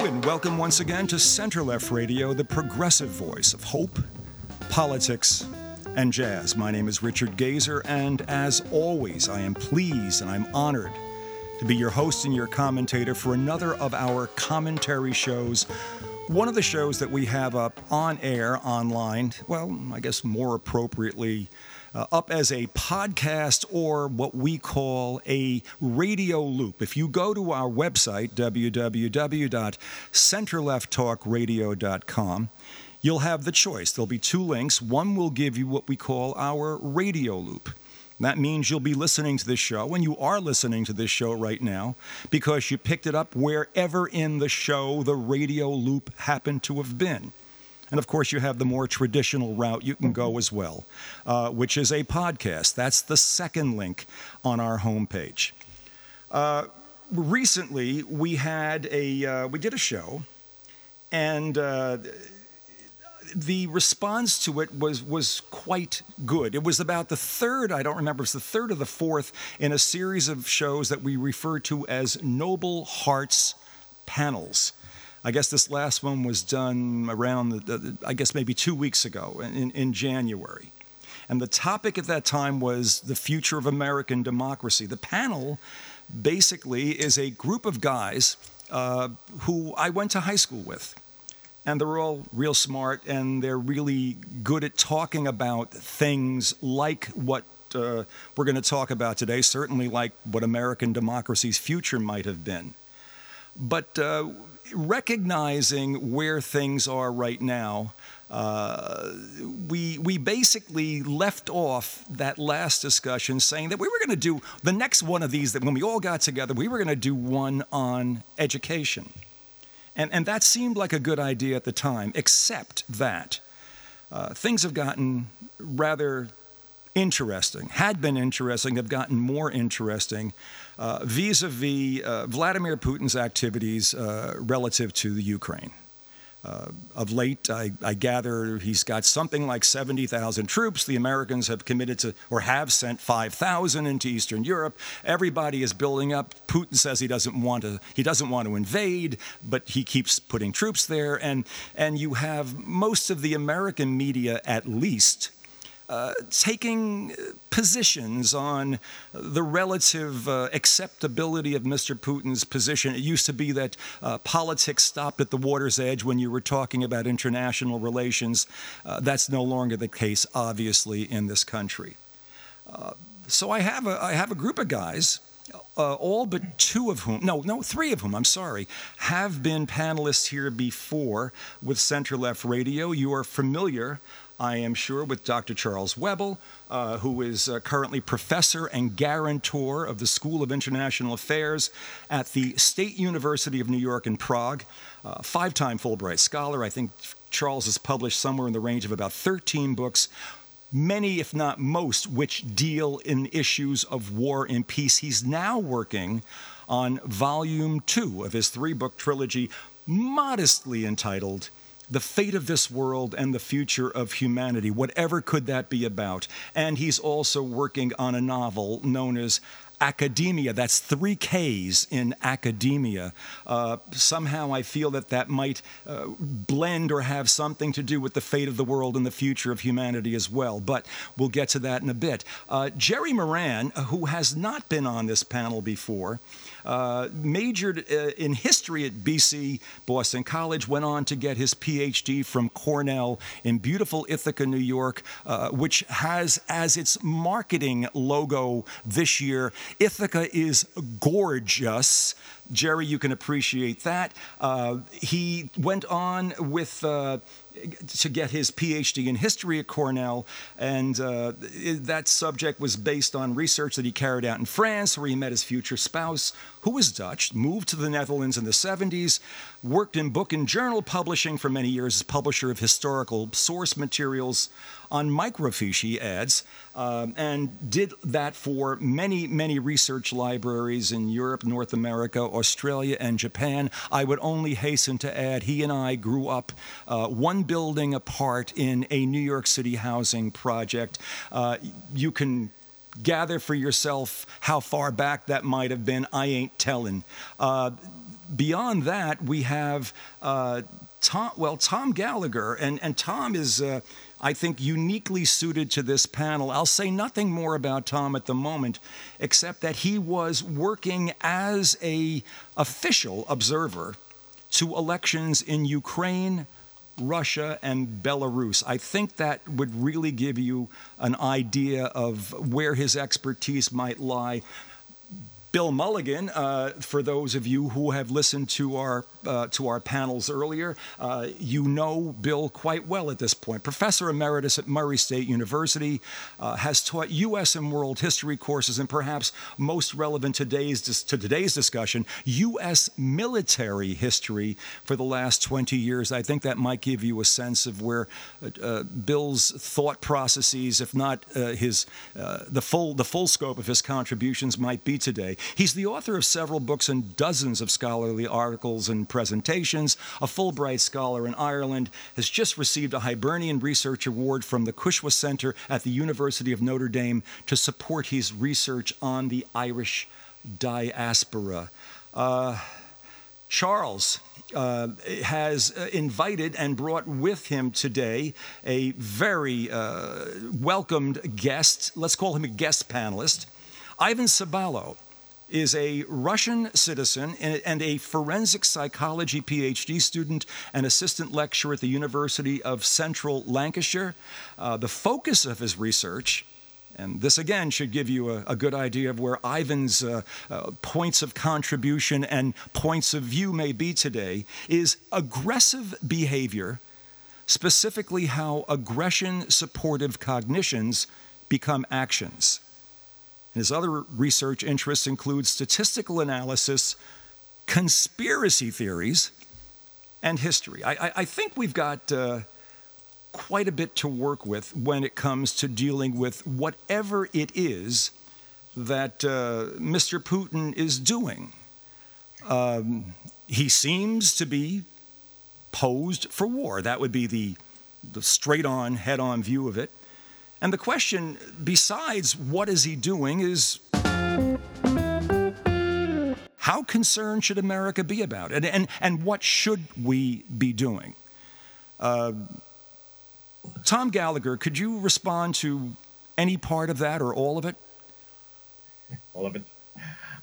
And welcome once again to Center Left Radio, the progressive voice of hope, politics, and jazz. My name is Richard Gazer, and as always, I am pleased and I'm honored to be your host and your commentator for another of our commentary shows. One of the shows that we have up on air online, well, I guess more appropriately, uh, up as a podcast or what we call a radio loop. If you go to our website, www.centerlefttalkradio.com, you'll have the choice. There'll be two links. One will give you what we call our radio loop. That means you'll be listening to this show, and you are listening to this show right now because you picked it up wherever in the show the radio loop happened to have been. And of course, you have the more traditional route you can go as well, uh, which is a podcast. That's the second link on our homepage. Uh, recently, we had a uh, we did a show, and uh, the response to it was was quite good. It was about the third, I don't remember, it's the third or the fourth in a series of shows that we refer to as Noble Hearts panels. I guess this last one was done around, the, the, I guess maybe two weeks ago in, in January. And the topic at that time was the future of American democracy. The panel basically is a group of guys uh, who I went to high school with. And they're all real smart and they're really good at talking about things like what uh, we're going to talk about today, certainly like what American democracy's future might have been. But uh, recognizing where things are right now, uh, we, we basically left off that last discussion saying that we were going to do the next one of these, that when we all got together, we were going to do one on education. And, and that seemed like a good idea at the time, except that uh, things have gotten rather interesting, had been interesting, have gotten more interesting vis a vis Vladimir Putin's activities uh, relative to the Ukraine. Uh, of late, I, I, gather he's got something like 70,000 troops. The Americans have committed to, or have sent 5,000 into Eastern Europe. Everybody is building up. Putin says he doesn't want to. He doesn't want to invade, but he keeps putting troops there. And and you have most of the American media, at least, uh, taking positions on the relative uh, acceptability of Mr. Putin's position. It used to be that uh, politics stopped at the water's edge when you were talking about international relations. Uh, that's no longer the case, obviously, in this country. Uh, so I have a, I have a group of guys. Uh, all but two of whom, no, no, three of whom, I'm sorry, have been panelists here before with Center Left Radio. You are familiar I am sure, with Dr. Charles Webel, uh, who is uh, currently professor and guarantor of the School of International Affairs at the State University of New York in Prague, uh, five time Fulbright Scholar. I think Charles has published somewhere in the range of about 13 books. Many, if not most, which deal in issues of war and peace. He's now working on volume two of his three book trilogy, modestly entitled the fate of this world and the future of humanity, whatever could that be about. And he's also working on a novel known as academia. That's three Ks in academia. Uh, somehow I feel that that might uh, blend or have something to do with the fate of the world and the future of humanity as well. But we'll get to that in a bit. Uh, Jerry Moran, who has not been on this panel before, uh, majored uh, in history at BC Boston College, went on to get his PhD from Cornell in beautiful Ithaca, New York, uh, which has as its marketing logo this year Ithaca is gorgeous. Jerry, you can appreciate that. Uh, he went on with uh, to get his PhD in history at Cornell, and uh, that subject was based on research that he carried out in France, where he met his future spouse, who was Dutch, moved to the Netherlands in the 70s, worked in book and journal publishing for many years as publisher of historical source materials on microfiche, he adds, um, and did that for many, many research libraries in Europe, North America, Australia, and Japan. I would only hasten to add he and I grew up uh, one building apart in a New York City housing project. Uh, you can gather for yourself how far back that might have been. I ain't telling. Uh, beyond that, we have uh, Tom. Well, Tom Gallagher, and and Tom is. Uh, I think uniquely suited to this panel. I'll say nothing more about Tom at the moment, except that he was working as a official observer to elections in Ukraine, Russia, and Belarus. I think that would really give you an idea of where his expertise might lie. Bill Mulligan, uh, for those of you who have listened to our uh, to our panels earlier, uh, you know Bill quite well at this point. Professor emeritus at Murray State University, uh, has taught U.S. and world history courses, and perhaps most relevant today's to today's discussion, U.S. military history for the last 20 years. I think that might give you a sense of where uh, uh, Bill's thought processes, if not his the full the full scope of his contributions, might be today. He's the author of several books and dozens of scholarly articles and presentations. A Fulbright Scholar in Ireland has just received a Hibernian Research Award from the Cushwa Center at the University of Notre Dame to support his research on the Irish diaspora. Uh, Charles uh, has uh, invited and brought with him today a very uh, welcomed guest. Let's call him a guest panelist, Ivan Sabalo is a Russian citizen and a forensic psychology PhD student and assistant lecturer at the University of Central Lancashire. Uh, the focus of his research and this again should give you a, a good idea of where Ivan's uh, uh, points of contribution and points of view may be today, is aggressive behavior, specifically how aggression supportive cognitions become actions. His other research interests include statistical analysis, conspiracy theories, and history. I, I, I think we've got uh, quite a bit to work with when it comes to dealing with whatever it is that uh, Mr. Putin is doing. Um, he seems to be posed for war. That would be the, the straight on, head on view of it. And the question, besides what is he doing, is how concerned should America be about it? And, and, and what should we be doing? Uh, Tom Gallagher, could you respond to any part of that or all of it? All of it.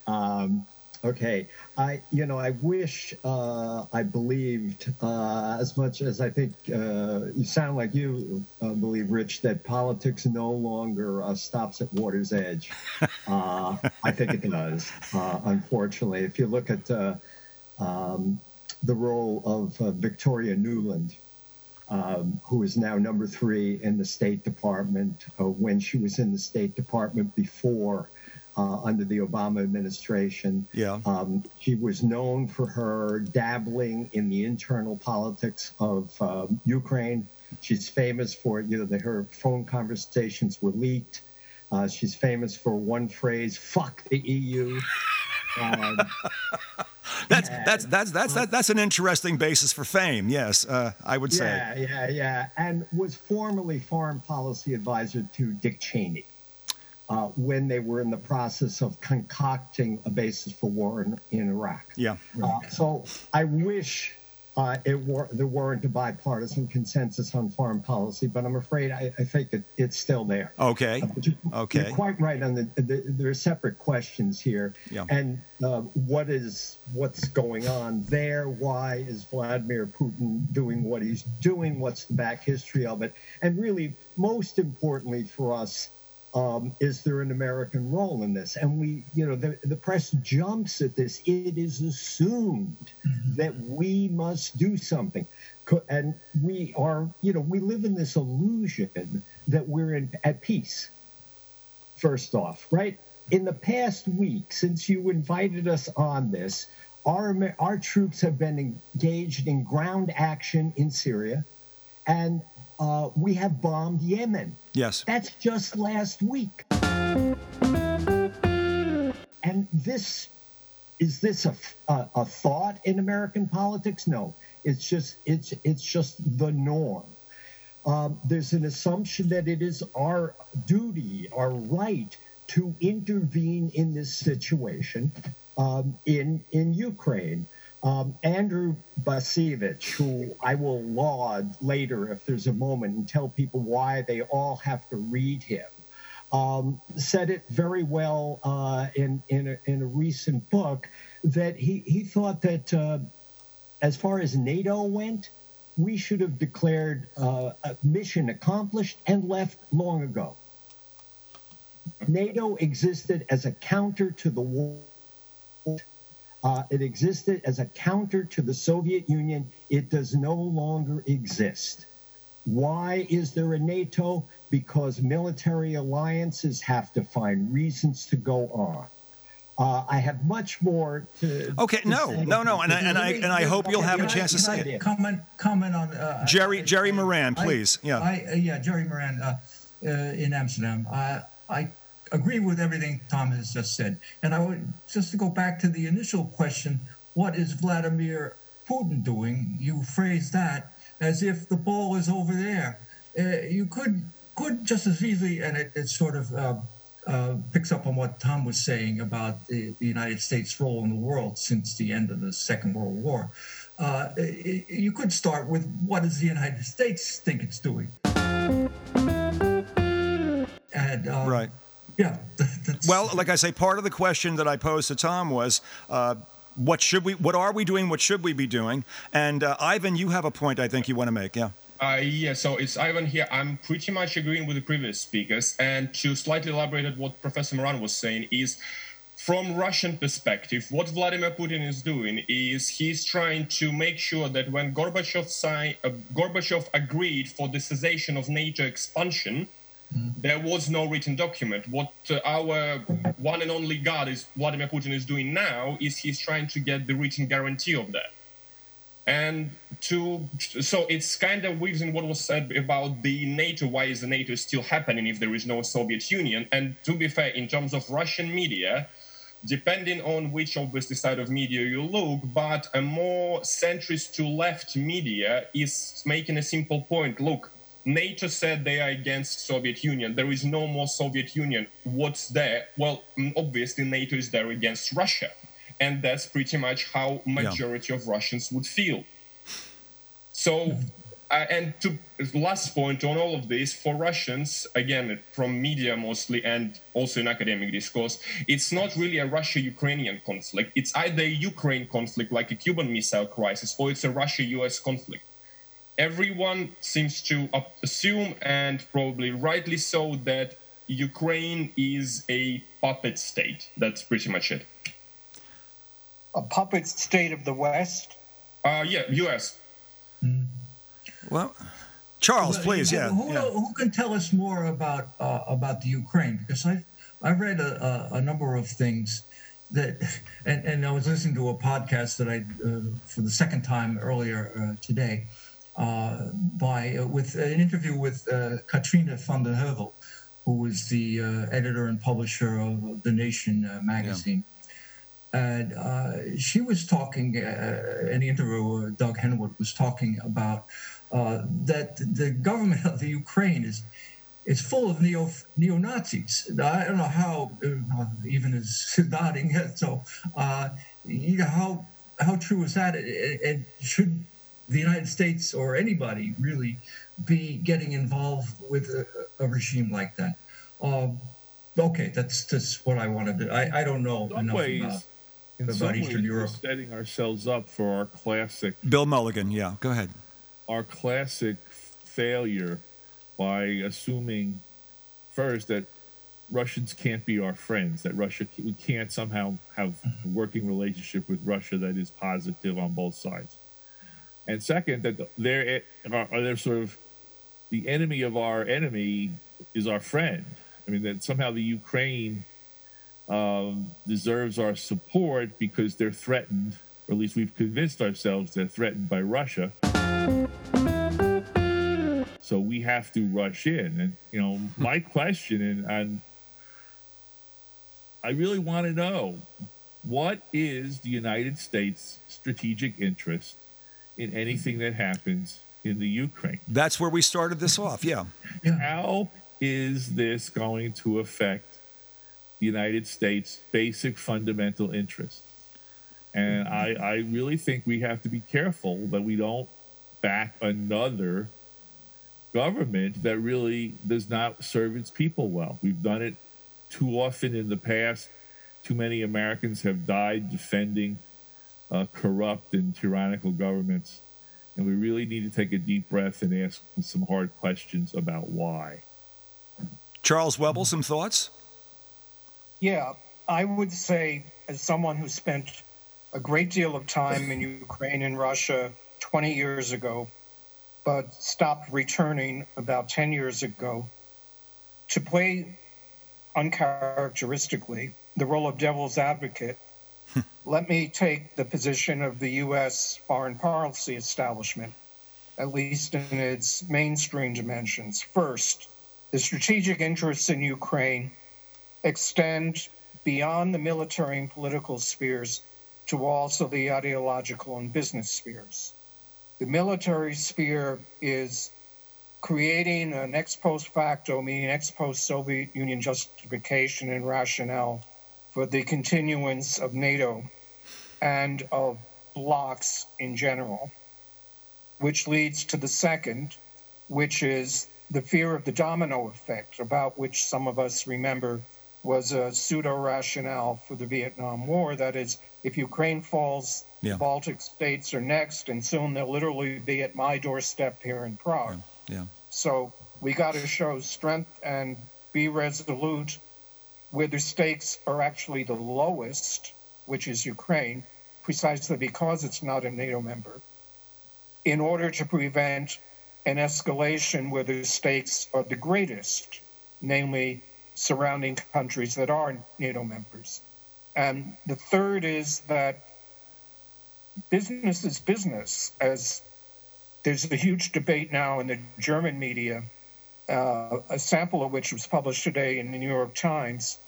Um, Okay, I you know I wish uh, I believed uh, as much as I think uh, you sound like you uh, believe, Rich, that politics no longer uh, stops at water's edge. Uh, I think it does, unfortunately. If you look at um, the role of Victoria Nuland, um, who is now number three in the State Department, when she was in the State Department before uh, under the Obama administration. Yeah. Um, she was known for her dabbling in the internal politics of uh, Ukraine. She's famous for, you know, the, her phone conversations were leaked. Uh, she's famous for one phrase, fuck the EU. Um, that's, that's, that's, that's, that's, that's an interesting basis for fame, yes, uh, I would say. Yeah, yeah, yeah. And was formerly foreign policy advisor to Dick Cheney uh, when they were in the process of concocting a basis for war in, in Iraq. Yeah. Uh, so I wish uh, it were, there weren't a bipartisan consensus on foreign policy, but I'm afraid I, I think it, it's still there. Okay. Uh, you, okay. You're quite right on the, the there are separate questions here. Yeah. And uh, what is what's going on there? Why is Vladimir Putin doing what he's doing? What's the back history of it? And really, most importantly for us um, is there an American role in this? And we, you know, the, the press jumps at this. It is assumed mm-hmm. that we must do something. And we are, you know, we live in this illusion that we're in, at peace, first off, right? In the past week, since you invited us on this, our, our troops have been engaged in ground action in Syria, and uh, we have bombed Yemen. Yes. That's just last week. And this is this a, a, a, thought in American politics? No, it's just it's it's just the norm. Um, there's an assumption that it is our duty, our right, to intervene in this situation um, in in Ukraine. Um, Andrew Bacevich, who I will laud later if there's a moment and tell people why they all have to read him, um, said it very well uh, in, in a, in, a, recent book that he, he thought that uh, as far as NATO went, we should have declared uh, a mission accomplished and left long ago. NATO existed as a counter to the war. Uh, it existed as a counter to the Soviet Union. It does no longer exist. Why is there a NATO? Because military alliances have to find reasons to go on. Uh, I have much more to. Okay, to no, no, no, and I and I and I hope you'll have a chance to say it. Comment, comment on uh, Jerry Jerry Moran, please. I, yeah, I, uh, yeah, Jerry Moran uh, uh, in Amsterdam. I I agree with everything Tom has just said, and I would just to go back to the initial question: What is Vladimir Putin doing? You phrase that as if the ball is over there. Uh, you could could just as easily, and it, it's sort of uh, picks up on what Tom was saying about the, the, United States' role in the world since the end of the Second World War. Uh, it, you could start with what does the United States think it's doing? And uh, right. Yeah. well, like I say, part of the question that I posed to Tom was. Uh, what should we? What are we doing? What should we be doing? And uh, Ivan, you have a point I think you want to make. Yeah. Uh, yeah, so it's Ivan here. I'm pretty much agreeing with the previous speakers. And to slightly elaborate on what Professor Moran was saying is, from Russian perspective, what Vladimir Putin is doing is he's trying to make sure that when Gorbachev, signed, uh, Gorbachev agreed for the cessation of NATO expansion. There was no written document. What uh, our one and only God is Vladimir Putin is doing now is he's trying to get the written guarantee of that. And to so it's kind of weaves in what was said about the nato why is the nato still happening if there is no soviet union? And to be fair in terms of russian media depending on which obviously side of media you look but a more centrist to left media is making a simple point. Look nato said they are against soviet union there is no more soviet union what's there well obviously nato is there against russia and that's pretty much how majority yeah. of Russians would feel. So, uh, and to last point on all of this, for Russians, again from media mostly and also in academic discourse, it's not really a Russia-Ukrainian conflict. It's either a Ukraine conflict like a Cuban Missile Crisis, or it's a Russia-U.S. conflict. Everyone seems to assume, and probably rightly so, that Ukraine is a puppet state. That's pretty much it a puppet state of the West? Uh, yeah, U.S. Mm. Well, Charles, please, yeah. Who, yeah. who, can tell us more about uh, about the Ukraine? Because I I read a, a, a, number of things that, and, and I was listening to a podcast that I uh, for the second time earlier uh, today, by uh, with an interview with Katrina van der Heuvel, who was the editor and publisher of The Nation magazine. Yeah and uh, she was talking uh, in the interview. Uh, Doug Henwood was talking about uh, that the government of the Ukraine is is full of neo neo Nazis. I don't know how. Uh, Ivan is nodding. So, uh, you know how how true is that? And should the United States or anybody really be getting involved with a, a regime like that? Um, okay, that's just what I wanted to. I, I don't know enough ways, about in some ways, we're setting ourselves up for our classic. Bill Mulligan, yeah, go ahead. Our classic failure by assuming first that Russians can't be our friends, that Russia we can't somehow have a working relationship with Russia that is positive on both sides, and second that they're, they're sort of the enemy of our enemy is our friend. I mean that somehow the Ukraine um, deserves our support because they're threatened, or at least we've convinced ourselves they're threatened by Russia. So we have to rush in. And, you know, my question, and, and I really want to know what is the United States' strategic interest in anything that happens in the Ukraine? That's where we started this off, yeah. How is this going to affect the United States' basic fundamental interests? And I, I really think we have to be careful that we don't back another government that really does not serve its people well. We've done it too often in the past. Too many Americans have died defending uh, corrupt and tyrannical governments. And we really need to take a deep breath and ask some hard questions about why. Charles Webel, some thoughts? Yeah, I would say, as someone who spent a great deal of time in Ukraine and Russia 20 years ago, but stopped returning about 10 years ago, to play uncharacteristically the role of devil's advocate, let me take the position of the U.S. foreign policy establishment, at least in its mainstream dimensions. First, the strategic interests in Ukraine extend beyond the military and political spheres to also the ideological and business spheres. The military sphere is creating an ex post facto, meaning ex post Soviet Union justification and rationale for the continuance of NATO and of blocs in general, which leads to the second, which is the fear of the domino effect, about which some of us remember was a pseudo rationale for the Vietnam War. That is, if Ukraine falls, Yeah. the Baltic states are next, and soon they'll literally be at my doorstep here in Prague. Yeah. So we got to show strength and be resolute where the stakes are actually the lowest, which is Ukraine, precisely because it's not a NATO member, in order to prevent an escalation where the stakes are the greatest, namely surrounding countries that are NATO members. And the third is that business is business, as there's a huge debate now in the German media, uh, a sample of which was published today in the New York Times,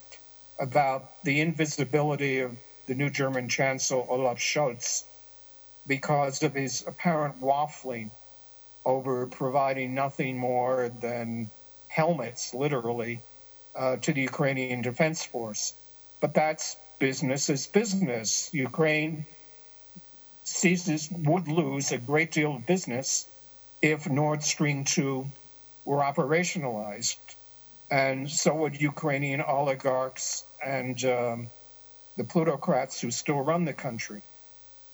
about the invisibility of the new German Chancellor Olaf Scholz because of his apparent waffling over providing nothing more than helmets, literally, uh, to the Ukrainian Defense Force. But that's business is business. Ukraine ceases would lose a great deal of business if Nord Stream 2 were operationalized. And so would Ukrainian oligarchs and um, the plutocrats who still run the country.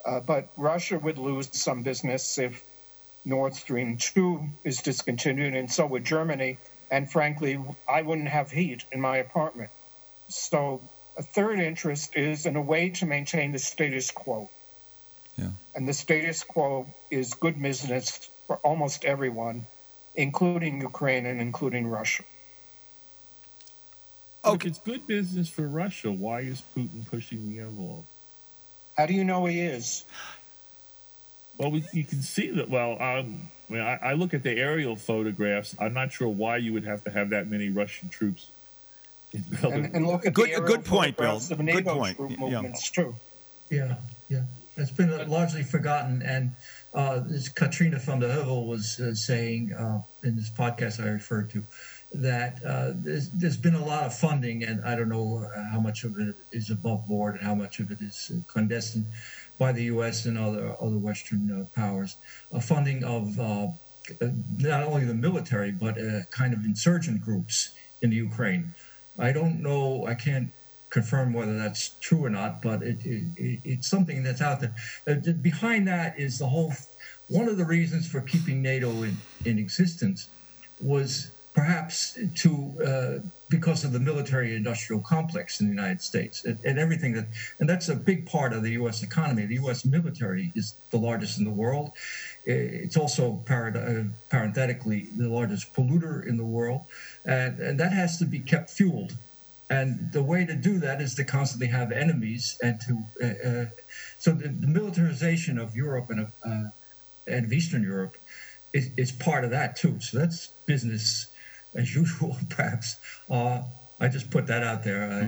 Uh, but Russia would lose some business if Nord Stream 2 is discontinued, and so would Germany. And frankly, I wouldn't have heat in my apartment. So, a third interest is in a way to maintain the status quo. Yeah. And the status quo is good business for almost everyone, including Ukraine and including Russia. But If it's good business for Russia, why is Putin pushing the envelope? How do you know he is? Well, we, you can see that. Well, um, I mean, I, I look at the aerial photographs. I'm not sure why you would have to have that many Russian troops. in And, and look at Good- the aerial good point, Bill. photographs Of Good point. troop Yeah. movements too. Yeah, yeah. It's been largely forgotten. And uh, this Katrina van der Heuvel was uh, saying uh, in this podcast I referred to that uh, there's, there's been a lot of funding, and I don't know how much of it is above board and how much of it is clandestine by the U.S. and other other Western uh, powers, uh, funding of uh, not only the military but kind of insurgent groups in the Ukraine. I don't know. I can't confirm whether that's true or not, but it, it, it, it's something that's out there. Uh, behind that is the whole. One of the reasons for keeping NATO in, in existence was perhaps to uh, because of the military-industrial complex in the United States and, and everything that, and that's a big part of the U.S. economy. The U.S. military is the largest in the world. It's also parent, uh, parenthetically the largest polluter in the world, and, and that has to be kept fueled. And the way to do that is to constantly have enemies and to uh, uh, so the, the militarization of Europe and of, uh, and of Eastern Europe is, is part of that too. So that's business as usual, perhaps. Uh, I just put that out there. I,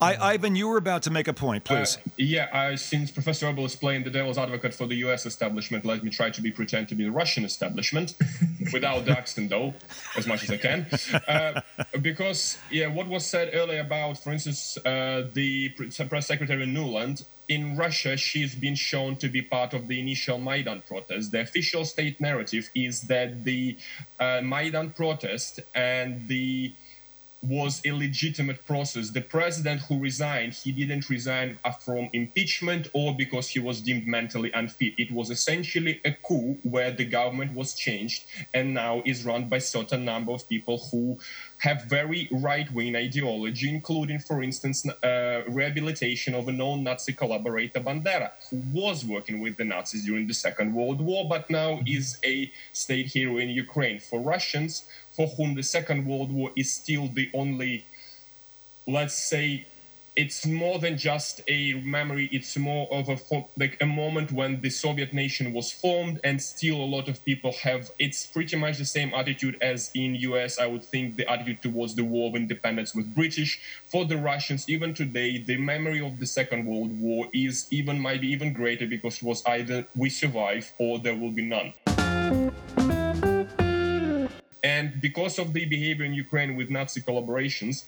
I, Ivan, you were about to make a point, please. Uh, yeah, uh, since Professor Webel is playing the devil's advocate for the U.S. establishment, let me try to be pretend to be the Russian establishment, without the accent though, as much as I can. Uh, because yeah, what was said earlier about, for instance, uh, the press secretary Nuland in Russia, she's been shown to be part of the initial Maidan protest. The official state narrative is that the uh, Maidan protest and the was a legitimate process. The president who resigned, he didn't resign from impeachment or because he was deemed mentally unfit. It was essentially a coup where the government was changed and now is run by certain number of people who have very right-wing ideology, including, for instance, uh, rehabilitation of a known Nazi collaborator Bandera, who was working with the Nazis during the Second World War, but now is a state hero in Ukraine. For Russians, for whom the Second World War is still the only, let's say, it's more than just a memory. It's more of a like a moment when the Soviet nation was formed, and still a lot of people have. It's pretty much the same attitude as in U.S. I would think the attitude towards the War of Independence with British. For the Russians, even today, the memory of the Second World War is even might be even greater because it was either we survive or there will be none. And because of the behavior in Ukraine with Nazi collaborations,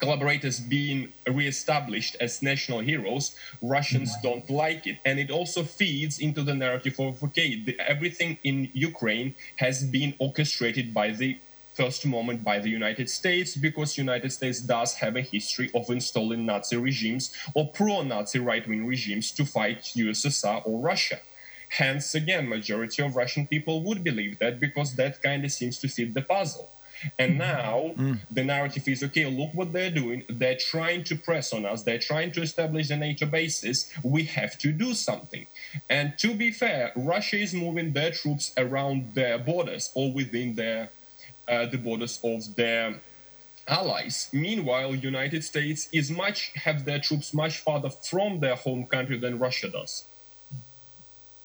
collaborators being reestablished as national heroes, Russians mm-hmm. don't like it. And it also feeds into the narrative of okay, the, everything in Ukraine has been orchestrated by the first moment by the United States because United States does have a history of installing Nazi regimes or pro-Nazi right-wing regimes to fight USSR or Russia. Hence, again, majority of Russian people would believe that because that kind of seems to fit the puzzle. And mm-hmm. now mm. the narrative is okay, look what they're doing. They're trying to press on us, they're trying to establish a NATO basis. We have to do something. And to be fair, Russia is moving their troops around their borders or within their uh, the borders of their allies. Meanwhile, United States is much have their troops much farther from their home country than Russia does.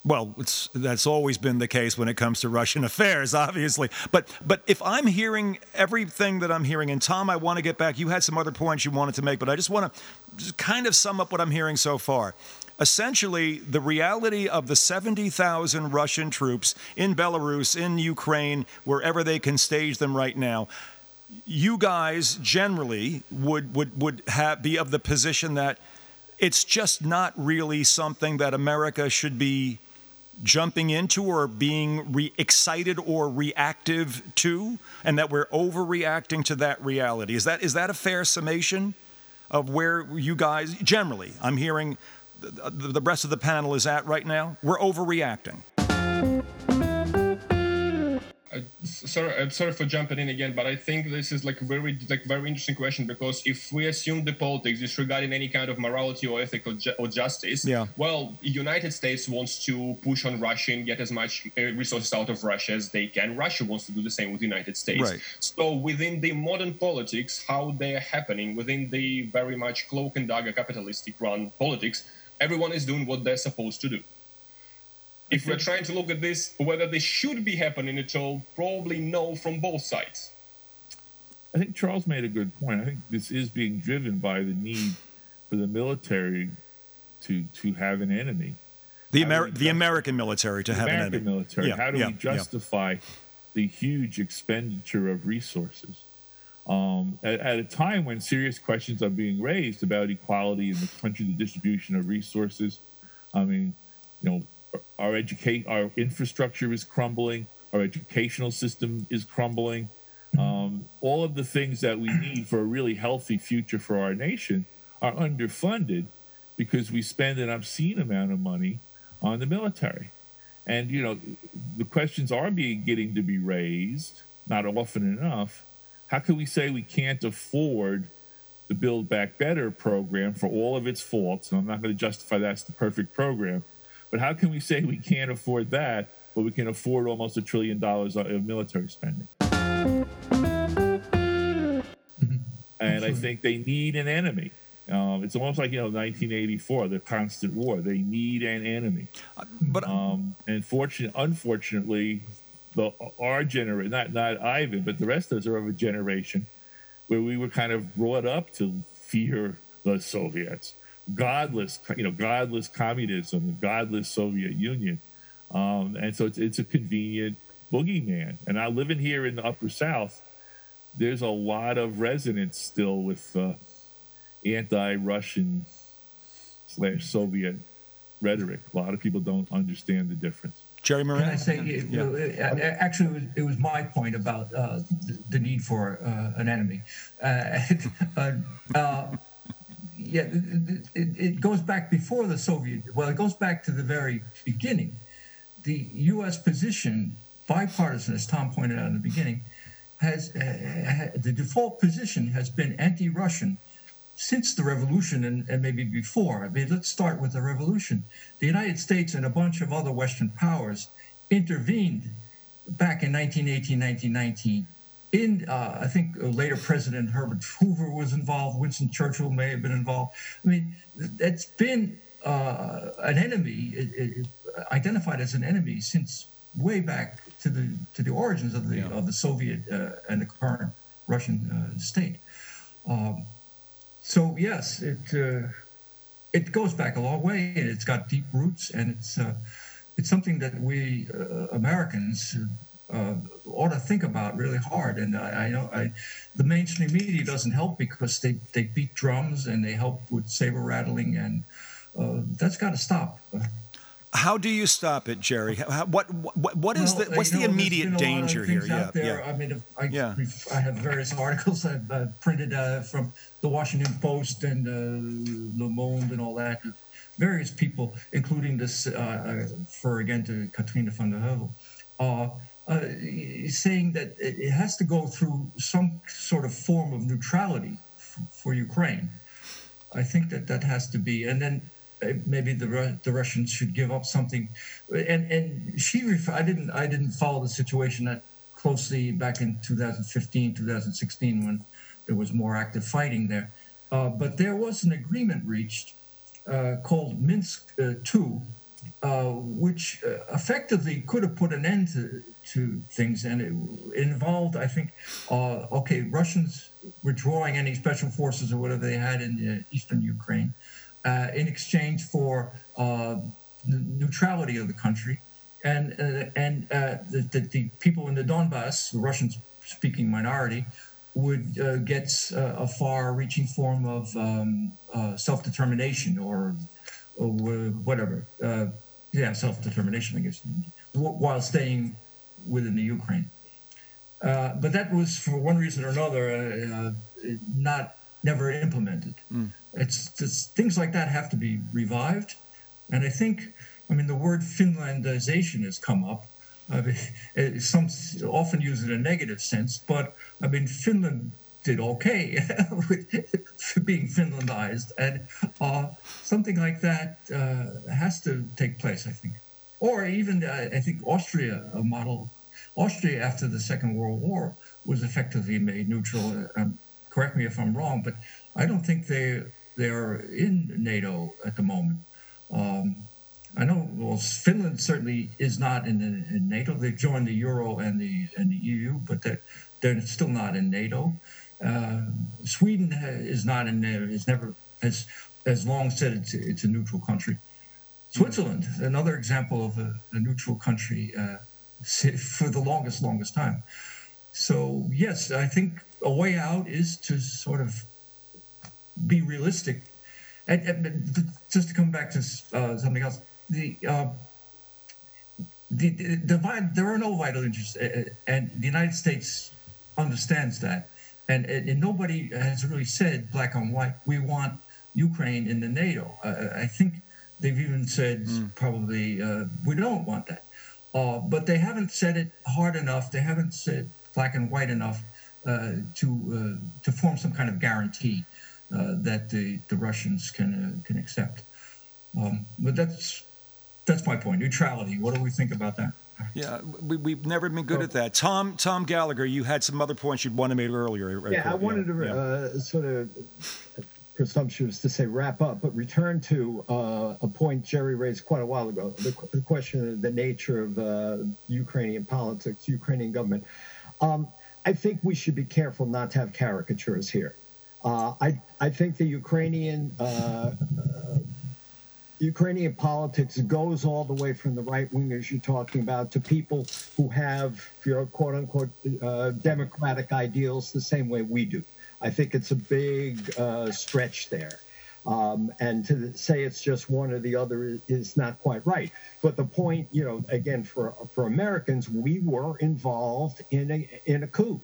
Well, that's always been the case when it comes to Russian affairs, obviously. But but if I'm hearing everything that I'm hearing, and Tom, I want to get back. You had some other points you wanted to make, but I just want to kind of sum up what I'm hearing so far. Essentially, the reality of the 70,000 Russian troops in Belarus, in Ukraine, wherever they can stage them right now, you guys generally would would would have, be of the position that it's just not really something that America should be jumping into or being re- excited or reactive to, and that we're overreacting to that reality. Is that is that a fair summation of where you guys generally? I'm hearing the, the rest of the panel is at right now. We're overreacting sorry, I'm sorry for jumping in again, but I think this is like very like very interesting question because if we assume the politics disregarding any kind of morality or ethical ju- or justice, yeah. well, United States wants to push on Russia and get as much uh, resources out of Russia as they can. Russia wants to do the same with the United States. Right. So within the modern politics, how they're happening within the very much cloak and dagger capitalistic run politics, everyone is doing what they're supposed to do if we're trying to look at this, whether this should be happening at all, probably no from both sides. I think Charles made a good point. I think this is being driven by the need for the military to to have an enemy. The, Ameri- the American military to have American an enemy. military. Yeah, How do yeah, we justify yeah. the huge expenditure of resources? Um, at, at, a time when serious questions are being raised about equality in the country, the distribution of resources. I mean, you know, our educate our infrastructure is crumbling our educational system is crumbling. Um, all of the things that we need for a really healthy future for our nation are underfunded because we spend an obscene amount of money on the military. And you know the questions are being getting to be raised not often enough. How can we say we can't afford the build back better program for all of its faults? And i'm not going to justify that's the perfect program but how can we say we can't afford that, but we can afford almost a trillion dollars of military spending? and I think they need an enemy. Um, it's almost like you know 1984, the constant war. They need an enemy. But um, and fortunate, unfortunately, the our generation, not not Ivan, but the rest of us are of a generation where we were kind of brought up to fear the Soviets, godless, you know, godless communism, the godless Soviet Union. Um, and so it's, it's a convenient boogeyman. And I living here in the Upper South, there's a lot of resonance still with uh, anti-Russian slash Soviet rhetoric. A lot of people don't understand the difference. Jerry Moran? Can I say, you know, uh, actually, it was, it was my point about uh, the, the need for uh, an enemy. Uh, uh, yeah, it, it, goes back before the Soviet, well, it goes back to the very beginning. The U.S. position, bipartisan, as Tom pointed out in the beginning, has uh, the default position has been anti-Russian since the revolution and, and, maybe before. I mean, let's start with the revolution. The United States and a bunch of other Western powers intervened back in 1918, 1919. In, uh, I think later President Herbert Hoover was involved. Winston Churchill may have been involved. I mean, it's been uh, an enemy, it, it, identified as an enemy since way back to the to the origins of the yeah. of the Soviet uh, and the current Russian uh, state. Um, so yes, it uh, it goes back a long way, and it's got deep roots, and it's uh, it's something that we uh, Americans uh, ought to think about really hard. And I, I know I, the mainstream media doesn't help because they they beat drums and they help with saber rattling, and uh, that's got to stop. How do you stop it, Jerry? How, what what what is well, the what's the know, immediate danger here? Yeah, yeah. I mean, I, yeah. I have various articles I've uh, printed uh, from the Washington Post and uh, Le Monde and all that. Various people, including this, uh, uh, for again to Katrina van der Heuvel, uh, saying that it has to go through some sort of form of neutrality for Ukraine. I think that that has to be, and then maybe the the Russians should give up something. And and she I didn't I didn't follow the situation that closely back in 2015 2016 when there was more active fighting there. Uh, but there was an agreement reached uh, called Minsk uh, II, uh, which uh, effectively could have put an end to, to things, and it, involved, I think, uh, okay, Russians withdrawing any special forces or whatever they had in the eastern Ukraine uh, in exchange for uh, neutrality of the country. And, uh, and the, the, the, people in the Donbass, the Russian speaking minority, would get a far reaching form of um, self determination or, or, whatever. Uh, yeah, self determination, I guess, while staying within the Ukraine. Uh, but that was, for one reason or another, uh, not never implemented. Mm. It's things like that have to be revived, and I think, I mean, the word Finlandization has come up. I mean, some often use it in a negative sense, but I mean, Finland did okay with being Finlandized, and uh, something like that uh, has to take place, I think. Or even, uh, I think Austria, a model, Austria after the Second World War was effectively made neutral. Um, correct me if I'm wrong, but I don't think they they are in NATO at the moment. Um, I know. Well, Finland certainly is not in, in, NATO. They've joined the euro and the and the EU, but they're they're still not in NATO. Uh, Sweden is not in NATO. Has never has has long said it's it's a neutral country. Switzerland, another example of a, a neutral country uh, for the longest longest time. So yes, I think a way out is to sort of be realistic. And, and just to come back to uh, something else, the, uh, the, the, the, there are no vital interests, uh, and the United States understands that. And, and, nobody has really said black on white, we want Ukraine in the NATO. Uh, I think they've even said mm. probably uh, we don't want that. Uh, but they haven't said it hard enough. They haven't said black and white enough uh, to uh, to form some kind of guarantee uh, that the, the Russians can can accept. Um, but that's that's my point. Neutrality. What do we think about that? Yeah, we, we've never been good at that. Tom Tom Gallagher, you had some other points you'd want to make earlier. Right? Yeah, I wanted to yeah. sort of presumptuous to say wrap up, but return to uh, a point Jerry raised quite a while ago the, the question of the nature of uh, Ukrainian politics, Ukrainian government. Um, I think we should be careful not to have caricatures here. Uh, I, I think the Ukrainian uh, Ukrainian politics goes all the way from the right wingers you're talking about to people who have, you know, quote unquote, uh, democratic ideals the same way we do. I think it's a big uh, stretch there. Um, and to say it's just one or the other is not quite right. But the point, you know, again, for for Americans, we were involved in a in a coup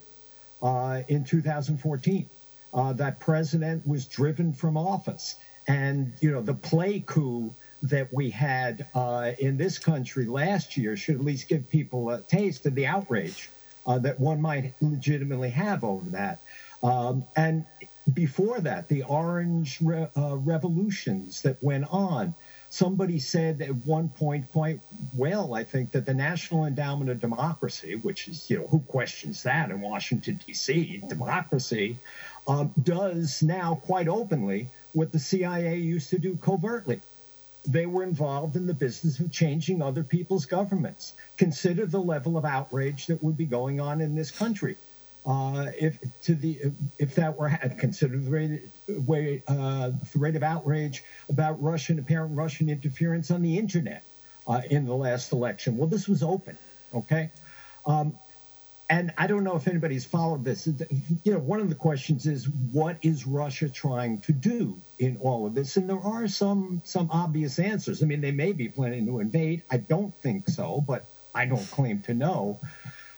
uh, in 2014. Uh, that president was driven from office, and you know the play coup that we had uh, in this country last year should at least give people a taste of the outrage uh, that one might legitimately have over that. Um, and before that, the orange re- uh, revolutions that went on. Somebody said at one point quite well, I think, that the National Endowment of Democracy, which is, you know, who questions that in Washington, D.C., democracy, um, does now quite openly what the CIA used to do covertly. They were involved in the business of changing other people's governments. Consider the level of outrage that would be going on in this country uh, if to the if that were considered the rate, way, uh, the rate of outrage about Russian apparent Russian interference on the internet uh, in the last election. Well, this was open, okay. Um, and I don't know if anybody's followed this. You know, one of the questions is what is Russia trying to do in all of this? And there are some some obvious answers. I mean, they may be planning to invade. I don't think so, but I don't claim to know.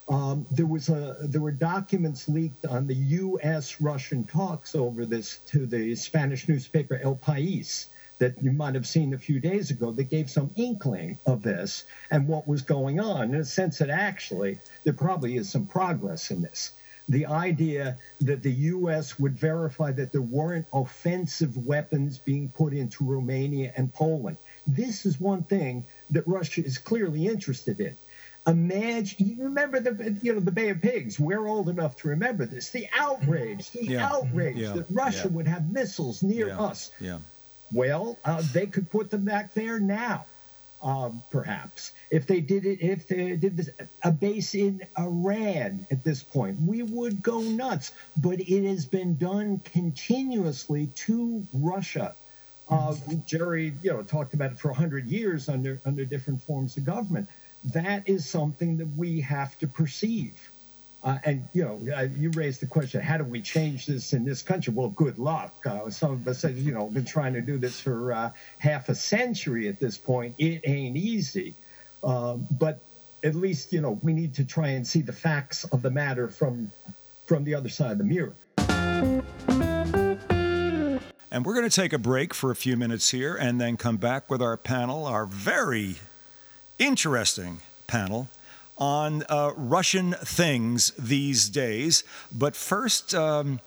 Um, there was a there were documents leaked on the U.S. Russian talks over this to the Spanish newspaper El País that you might have seen a few days ago that gave some inkling of this and what was going on in a sense that actually there probably is some progress in this. The idea that the U.S. would verify that there weren't offensive weapons being put into Romania and Poland. This is one thing that Russia is clearly interested in. Imagine, you remember the you know the Bay of Pigs. We're old enough to remember this. The outrage, the yeah. outrage yeah. that Russia yeah. would have missiles near us. Well, uh, they could put them back there now, um, perhaps if they did it. If they did this, a base in Iran at this point, we would go nuts. But it has been done continuously to Russia. Uh, Jerry, you know, talked about it for hundred years under under different forms of government that is something that we have to perceive. Uh, and you know, uh, you raised the question: How do we change this in this country? Well, good luck. Uh, some of us have, you know, been trying to do this for uh, half a century at this point. It ain't easy, um, but at least you know we need to try and see the facts of the matter from from the other side of the mirror. And we're going to take a break for a few minutes here, and then come back with our panel, our very interesting panel on uh, Russian things these days. But first, um,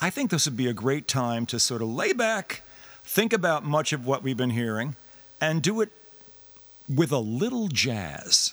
I think this would be a great time to sort of lay back, think about much of what we've been hearing, and do it with a little jazz.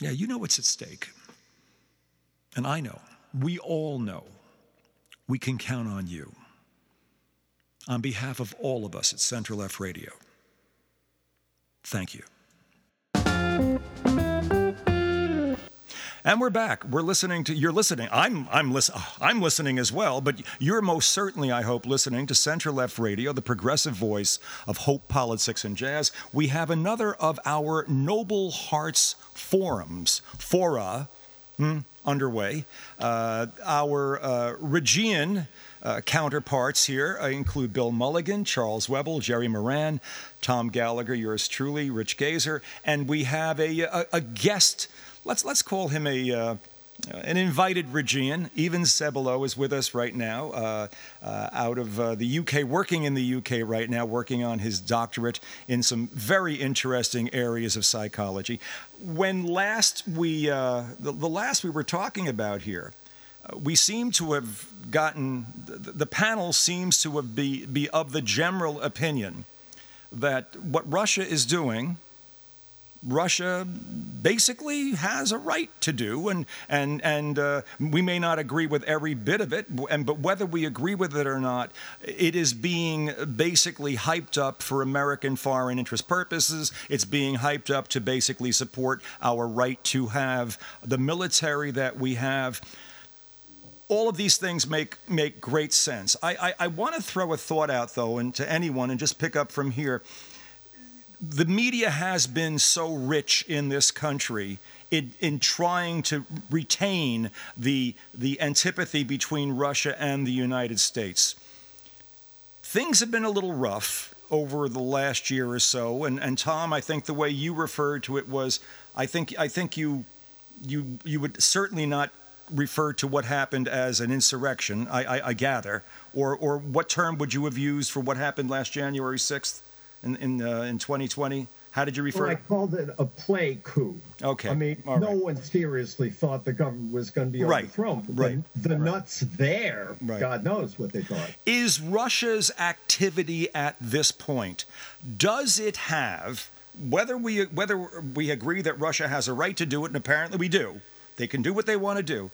Yeah, you know what's at stake. And I know, we all know, we can count on you. On behalf of all of us at Center Left Radio, thank you. And we're back. We're listening to you're listening. I'm I'm listening. I'm listening as well, but you're most certainly I hope listening to Center Left Radio, the progressive voice of hope, politics and jazz. We have another of our Noble Hearts forums, fora, hmm, underway. Uh, our uh, Regian uh, counterparts here uh, include Bill Mulligan, Charles Webel, Jerry Moran, Tom Gallagher, yours truly, Rich Gazer, and we have a, a, a guest let's let's call him a uh, an invited Regian. Ivan Cebolo is with us right now, uh, uh, out of uh, the UK, working in the UK right now, working on his doctorate in some very interesting areas of psychology. When last we, uh, the, the, last we were talking about here, uh, we seem to have gotten, the, the panel seems to have be, be of the general opinion that what Russia is doing Russia basically has a right to do, and and and uh, we may not agree with every bit of it, and but whether we agree with it or not, it is being basically hyped up for American foreign interest purposes. It's being hyped up to basically support our right to have the military that we have. All of these things make make great sense. I I, I want to throw a thought out though, and to anyone, and just pick up from here the media has been so rich in this country in, in, trying to retain the, the antipathy between Russia and the United States. Things have been a little rough over the last year or so, and, and Tom, I think the way you referred to it was, I think I think you you you would certainly not refer to what happened as an insurrection. I, I, I gather, or or what term would you have used for what happened last January sixth? In in, uh, in 2020? How did you refer? Well, I called it a play coup. Okay. I mean, All no right. one seriously thought the government was going to be Right. overthrown. Right. The, the Right. nuts there, Right. God knows what they thought. Is Russia's activity at this point does it have whether we whether we agree that Russia has a right to do it and apparently we do. They can do what they want to do.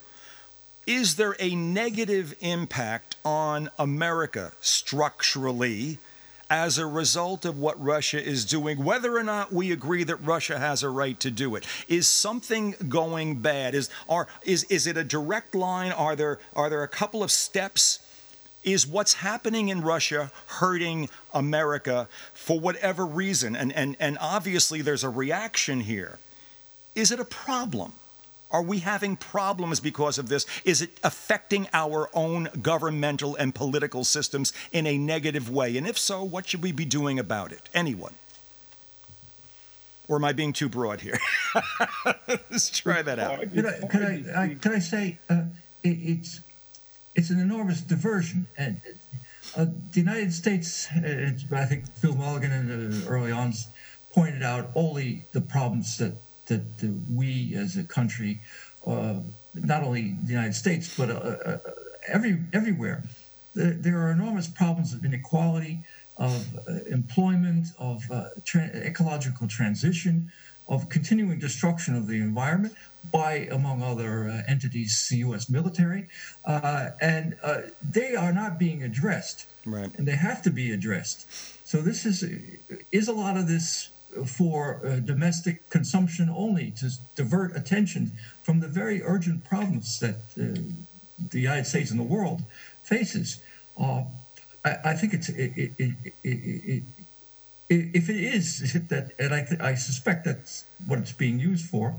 Is there a negative impact on America structurally as a result of what Russia is doing, whether or not we agree that Russia has a right to do it. Is something going bad? Is are is is it a direct line? Are there are there a couple of steps? Is what's happening in Russia hurting America for whatever reason? And and and obviously there's a reaction here. Is it a problem? Are we having problems because of this? Is it affecting our own governmental and political systems in a negative way? And if so, what should we be doing about it? Anyone? Or am I being too broad here? Let's try that out. Could I, I, I, could I say uh, it, it's it's an enormous diversion, and uh, the United States. Uh, I think Phil Mulligan uh, early on pointed out the, the problems that that we as a country, uh, not only the United States but uh, uh, every everywhere, there, there, are enormous problems of inequality, of employment, of tra- ecological transition, of continuing destruction of the environment by, among other uh, entities, the U.S. military, uh, and uh, they are not being addressed, right. and they have to be addressed. So this is is a lot of this for uh, domestic consumption only to divert attention from the very urgent problems that uh, the United States and the world faces. Uh, I, I, think it's it, it, it, if it is that, and I, I suspect that's what it's being used for,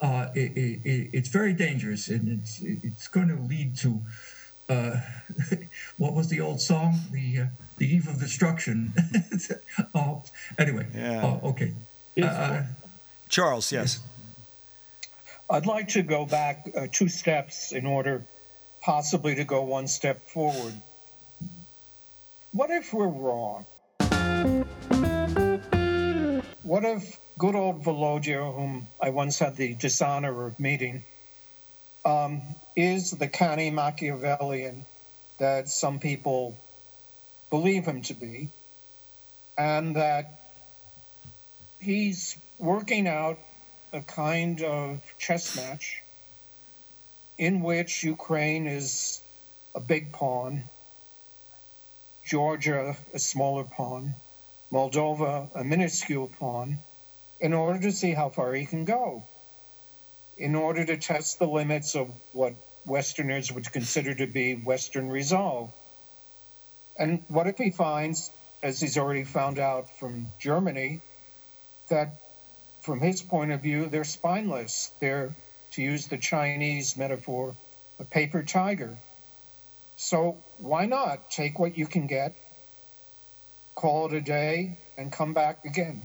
uh, it's very dangerous, and it's it's going to lead to uh, what was the old song? The uh, the eve of destruction. oh, anyway. Yeah. Oh, okay. Uh, Charles, yes. I'd like to go back uh, two steps in order possibly to go one step forward. What if we're wrong? What if good old Volodya, whom I once had the dishonor of meeting, um, is the canny Machiavellian that some people believe him to be, and that he's working out a kind of chess match in which Ukraine is a big pawn, Georgia a smaller pawn, Moldova a minuscule pawn, in order to see how far he can go, in order to test the limits of what Westerners would consider to be Western resolve. And what if he finds, as he's already found out from Germany, that from his point of view, they're spineless. They're, to use the Chinese metaphor, a paper tiger. So why not take what you can get, call it a day, and come back again?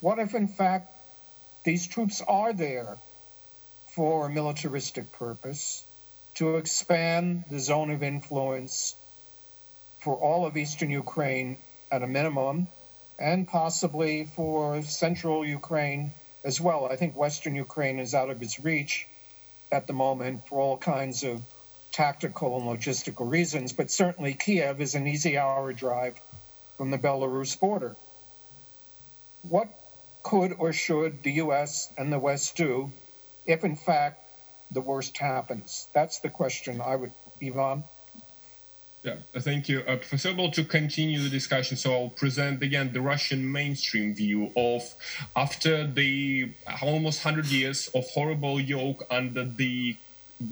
What if, in fact, these troops are there for a militaristic purpose to expand the zone of influence for all of eastern Ukraine at a minimum, and possibly for central Ukraine as well. I think western Ukraine is out of its reach at the moment for all kinds of tactical and logistical reasons, but certainly Kiev is an easy hour drive from the Belarus border. What could or should the US and the West do if, in fact, the worst happens? That's the question I would, Ivan. Yeah, thank you. Uh, Professor Webel to continue the discussion, so I'll present again the Russian mainstream view of after the almost 100 years of horrible yoke under the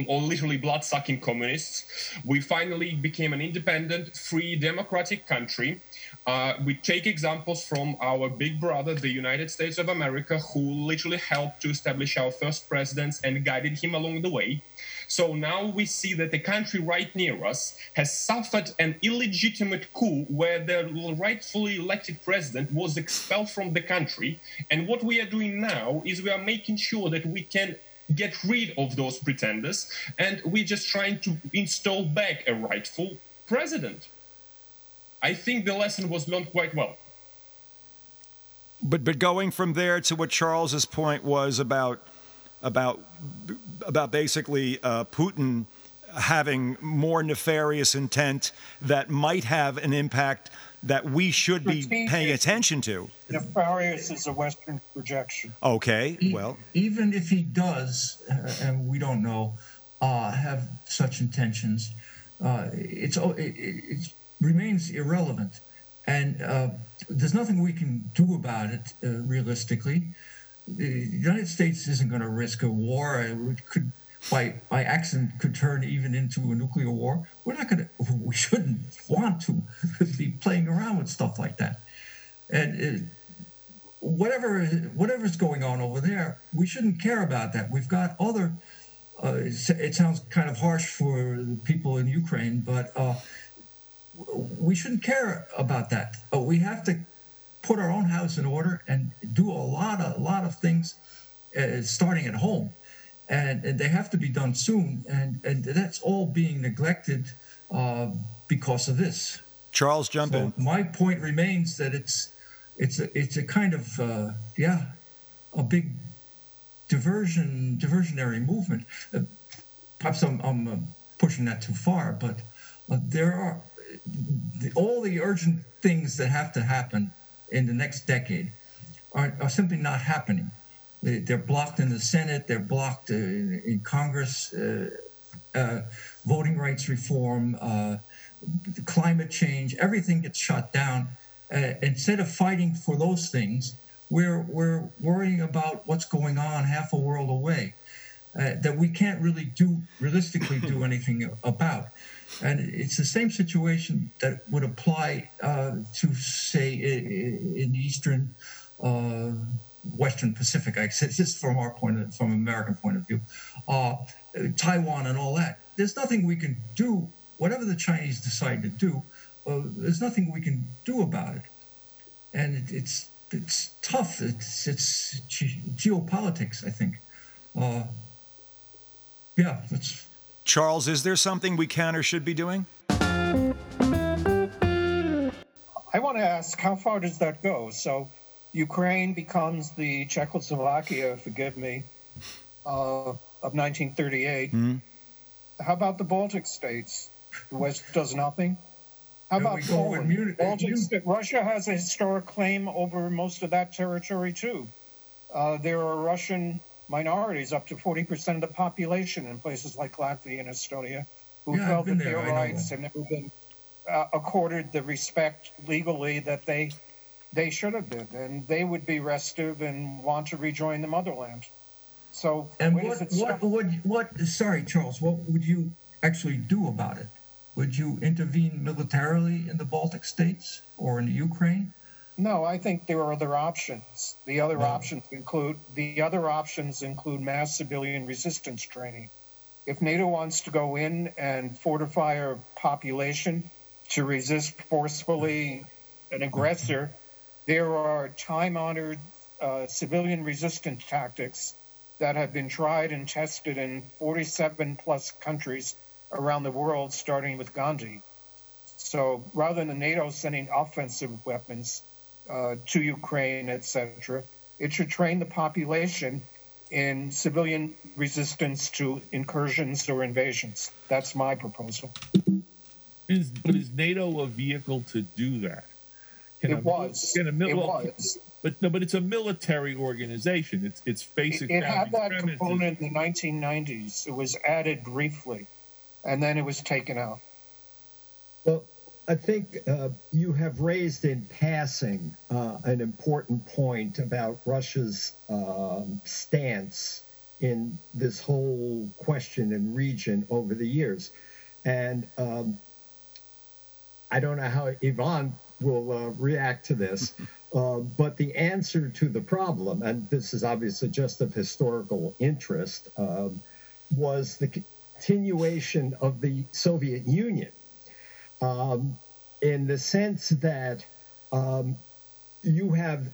or literally blood-sucking communists, we finally became an independent, free, democratic country. Uh, we take examples from our big brother, the United States of America, who literally helped to establish our first presidents and guided him along the way. So now we see that the country right near us has suffered an illegitimate coup where the rightfully elected president was expelled from the country. And what we are doing now is we are making sure that we can get rid of those pretenders and we're just trying to install back a rightful president. I think the lesson was learned quite well. But but going from there to what Charles's point was about about about basically uh, Putin having more nefarious intent that might have an impact that we should be paying attention to. Nefarious is a Western projection. Okay, well. Even if he does, uh, and we don't know, uh, have such intentions, uh, it's, it, it, remains irrelevant. And uh, there's nothing we can do about it uh, realistically the United States isn't going to risk a war. It could, by by accident, could turn even into a nuclear war. We're not going to. We shouldn't want to be playing around with stuff like that. And it, whatever whatever's going on over there, we shouldn't care about that. We've got other. Uh, it sounds kind of harsh for the people in Ukraine, but uh, we shouldn't care about that. Uh, we have to put our own house in order and do a lot of a lot of things, uh, starting at home, and, and, they have to be done soon. And and that's all being neglected uh, because of this. Charles, jump so. My point remains that it's it's a it's a kind of uh, yeah a big diversion diversionary movement. Uh, perhaps I'm, I'm uh, pushing that too far, but uh, there are the, all the urgent things that have to happen in the next decade are, are simply not happening. They, are blocked in the Senate. They're blocked uh, in, in Congress. Uh, uh, voting rights reform, climate change, everything gets shut down. instead of fighting for those things, we're we're worrying about what's going on half a world away uh, that we can't really do realistically do anything about. And it's the same situation that would apply uh, to, say, in the Eastern, uh, Western Pacific. I said this from our point, of, from an American point of view, uh, Taiwan and all that. There's nothing we can do. Whatever the Chinese decide to do, uh, there's nothing we can do about it. And it, it's it's tough. It's it's ge- geopolitics. I think. Uh, yeah, that's Charles, is there something we can or should be doing? I want to ask, how far does that go? So, Ukraine becomes the Czechoslovakia, forgive me, uh, of 1938. Mm-hmm. How about the Baltic states? The West does nothing. How about Poland? Baltic, Russia has a historic claim over most of that territory too. Uh, there are Russian minorities, up to 40% of the population in places like Latvia and Estonia, who yeah, felt that their rights have never been uh, accorded the respect legally that they they should have been, and they would be restive and want to rejoin the motherland. So, and what what what what? Sorry, Charles. What would you actually do about it? Would you intervene militarily in the Baltic states or in Ukraine? No, I think there are other options. The other no. options include the other options include mass civilian resistance training. If NATO wants to go in and fortify our population to resist forcefully an aggressor, there are time-honored uh, civilian resistance tactics that have been tried and tested in 47 plus countries around the world, starting with Gandhi. So rather than NATO sending offensive weapons, uh, to Ukraine, etc. It should train the population in civilian resistance to incursions or invasions. That's my proposal. Is, but is NATO a vehicle to do that? Can it a, was. Can a, it was. But no, but it's a military organization. It's it's basic. It, it had that premises. component in the 1990s. It was added briefly, and then it was taken out. Well, I think uh, you have raised in passing uh, an important point about Russia's um, stance in this whole question and region over the years. And um, I don't know how Ivan will uh, react to this, uh, but the answer to the problem, and this is obviously just of historical interest, um, was the continuation of the Soviet Union um, in the sense that um, you have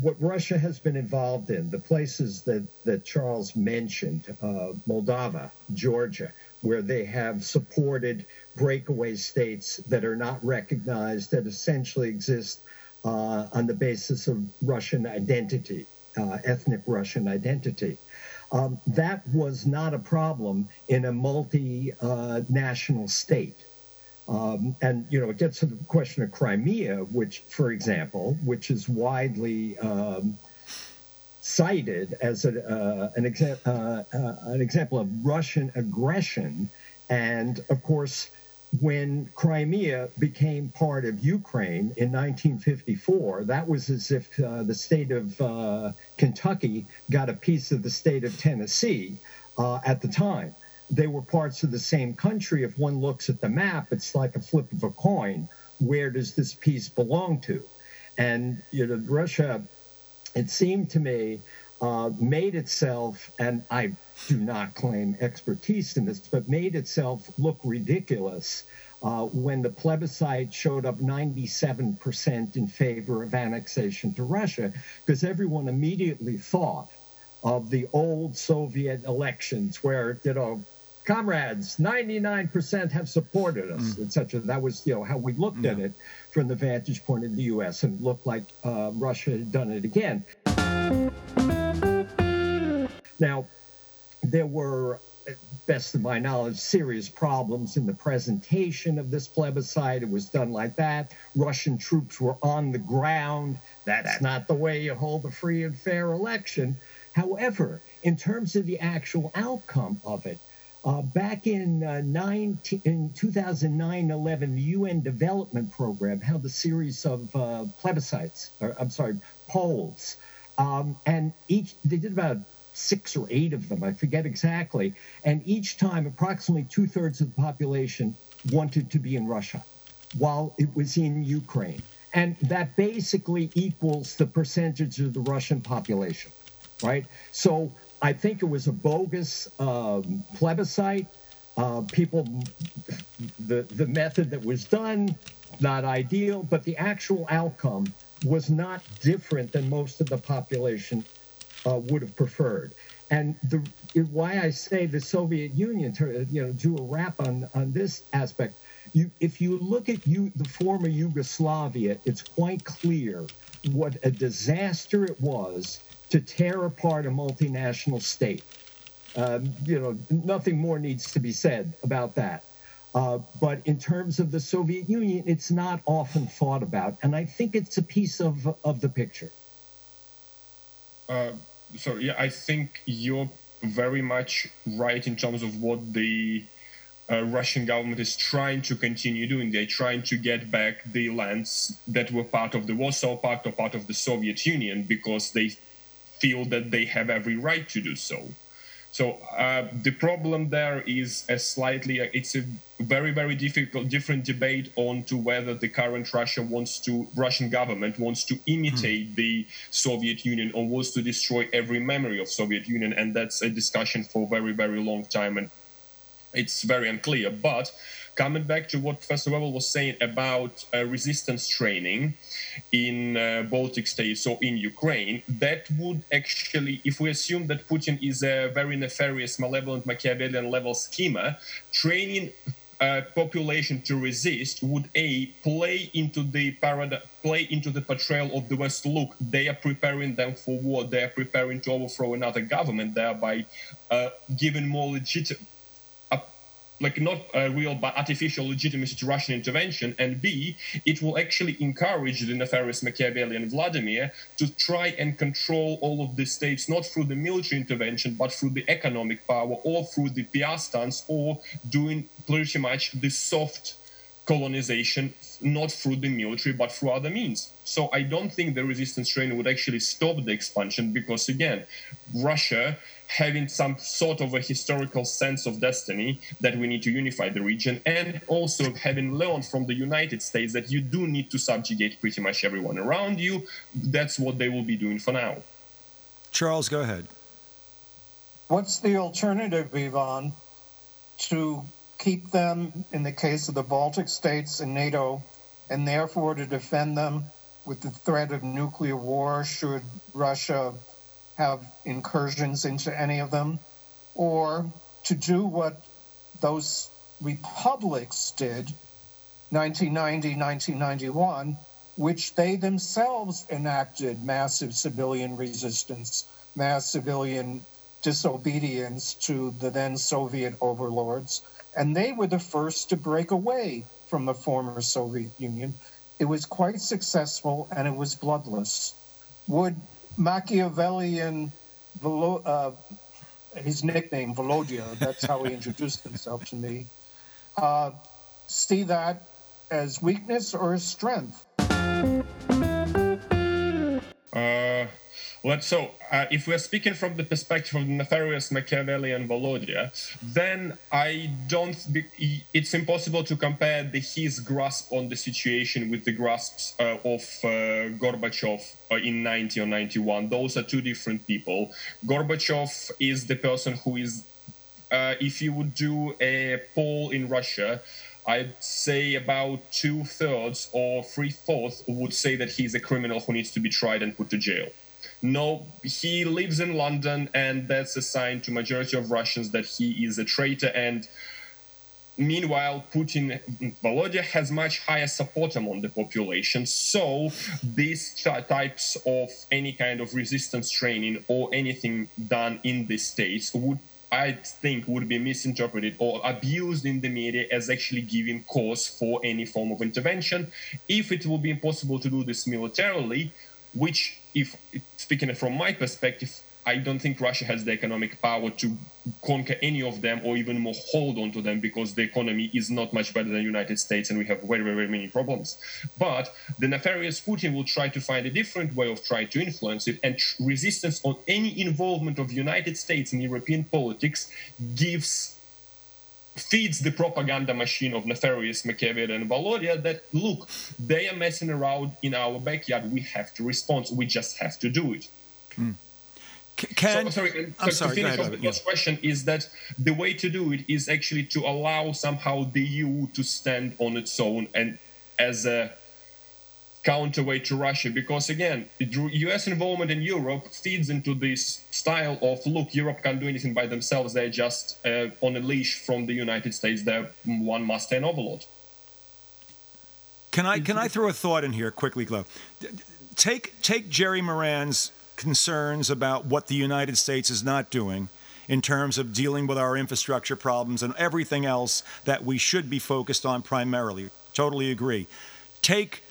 what Russia has been involved in, the places that, that Charles mentioned, uh, Moldova, Georgia, where they have supported breakaway states that are not recognized, that essentially exist uh, on the basis of Russian identity, uh, ethnic Russian identity. Um, that was not a problem in a multinational state. Um, and you know, it gets to the question of Crimea, which, for example, which is widely um, cited as a, uh, an, exa- uh, uh, an example of Russian aggression. And of course, when Crimea became part of Ukraine in 1954, that was as if uh, the state of uh, Kentucky got a piece of the state of Tennessee uh, at the time they were parts of the same country. If one looks at the map, it's like a flip of a coin. Where does this piece belong to? And you know, Russia it seemed to me, uh, made itself, and I do not claim expertise in this, but made itself look ridiculous uh, when the plebiscite showed up 97% in favor of annexation to Russia, because everyone immediately thought of the old Soviet elections where, you know, comrades, 99% have supported us, mm. etc. That was, you know, how we looked yeah. at it from the vantage point of the U.S. and looked like uh, Russia had done it again. Now, there were, best of my knowledge, serious problems in the presentation of this plebiscite. It was done like that. Russian troops were on the ground. That's not the way you hold a free and fair election. However, in terms of the actual outcome of it, uh, back in, uh, 19, in 2009-11, the UN Development Program held a series of uh, plebiscites, or I'm sorry, polls, um, and each they did about six or eight of them, I forget exactly, and each time approximately two thirds of the population wanted to be in Russia, while it was in Ukraine, and that basically equals the percentage of the Russian population, right? So I think it was a bogus um, plebiscite. Uh, people, the the method that was done, not ideal, but the actual outcome was not different than most of the population uh, would have preferred. And the why I say the Soviet Union, to, you know, do a wrap on on this aspect. You, if you look at you, the former Yugoslavia, it's quite clear what a disaster it was to tear apart a multinational state. Um, you know, nothing more needs to be said about that. Uh, but in terms of the Soviet Union, it's not often thought about, and I think it's a piece of of the picture. Uh, so yeah, I think you're very much right in terms of what the uh, Russian government is trying to continue doing. They're trying to get back the lands that were part of the Warsaw Pact or part of the Soviet Union because they feel that they have every right to do so. So uh, the problem there is a slightly it's a very very difficult different debate on to whether the current Russia wants to Russian government wants to imitate mm. the Soviet Union or wants to destroy every memory of Soviet Union and that's a discussion for a very very long time and it's very unclear but coming back to what Professor Webel was saying about uh, resistance training in uh, Baltic states or in Ukraine, that would actually, if we assume that Putin is a very nefarious, malevolent, Machiavellian level schema, training uh, population to resist would a play into the parad- play into the portrayal of the West. Look, they are preparing them for war. They are preparing to overthrow another government, thereby uh, giving more legitimate like not a real but artificial legitimacy to Russian intervention, and B, it will actually encourage the nefarious Machiavellian Vladimir to try and control all of the states not through the military intervention but through the economic power or through the PR stance or doing pretty much the soft colonization not through the military but through other means. So I don't think the resistance training would actually stop the expansion because again, Russia having some sort of a historical sense of destiny that we need to unify the region, and also having learned from the United States that you do need to subjugate pretty much everyone around you. That's what they will be doing for now. Charles, go ahead. What's the alternative, Ivan, to keep them, in the case of the Baltic states in NATO, and therefore to defend them with the threat of nuclear war should Russia have incursions into any of them, or to do what those republics did 1990, 1991, which they themselves enacted massive civilian resistance, mass civilian disobedience to the then Soviet overlords. And they were the first to break away from the former Soviet Union. It was quite successful and it was bloodless. Would Machiavellian, uh, his nickname, Volodya, that's how he introduced himself to me, uh, see that as weakness or as strength? Uh, Well, so uh, if we're speaking from the perspective of Nefarious, Machiavelli, and Volodya, then I don't. Be, it's impossible to compare the, his grasp on the situation with the grasps uh, of uh, Gorbachev uh, in 90 or 91. Those are two different people. Gorbachev is the person who is. Uh, if you would do a poll in Russia, I'd say about two thirds or three fourths would say that he's a criminal who needs to be tried and put to jail. No, he lives in London, and that's a sign to majority of Russians that he is a traitor. And meanwhile, Putin, Volodya has much higher support among the population. So these types of any kind of resistance training or anything done in the states would I think would be misinterpreted or abused in the media as actually giving cause for any form of intervention. If it will be impossible to do this militarily, which if speaking from my perspective, I don't think Russia has the economic power to conquer any of them or even more hold on to them because the economy is not much better than the United States and we have very, very, very many problems. But the nefarious Putin will try to find a different way of trying to influence it and resistance on any involvement of United States in European politics gives feeds the propaganda machine of nefarious Machiavelli and Volodya that look, they are messing around in our backyard. We have to respond. We just have to do it. Mm. Can, so, sorry, I'm so sorry, to finish off the first question is that the way to do it is actually to allow somehow the EU to stand on its own and as a counterweight to Russia because again, U.S. involvement in Europe feeds into this style of look, Europe can't do anything by themselves; they're just uh, on a leash from the United States. They're one master and overlord. Can I can I throw a thought in here quickly, Glo? Take take Jerry Moran's concerns about what the United States is not doing in terms of dealing with our infrastructure problems and everything else that we should be focused on primarily. Totally agree. Take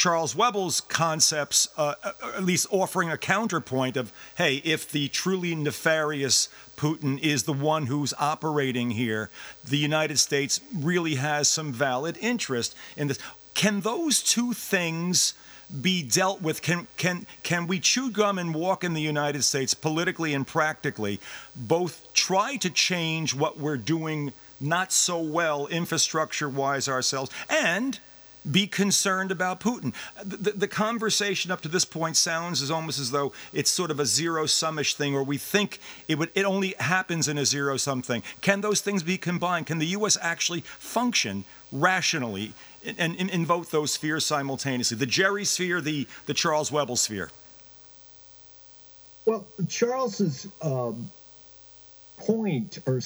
Charles Webel's concepts, uh, uh, at least offering a counterpoint of, hey, if the truly nefarious Putin is the one who's operating here, the United States really has some valid interest in this. Can those two things be dealt with? Can, can, can we chew gum and walk in the United States politically and practically, both try to change what we're doing not so well infrastructure wise ourselves, and be concerned about Putin. The, the, conversation up to this point sounds as almost as though it's sort of a zero summish thing, or we think it would it only happens in a zero sum thing. Can those things be combined? Can the U.S. actually function rationally and, and invoke those spheres simultaneously? The Jerry sphere, the the Charles Webel sphere. Well, Charles's um, point or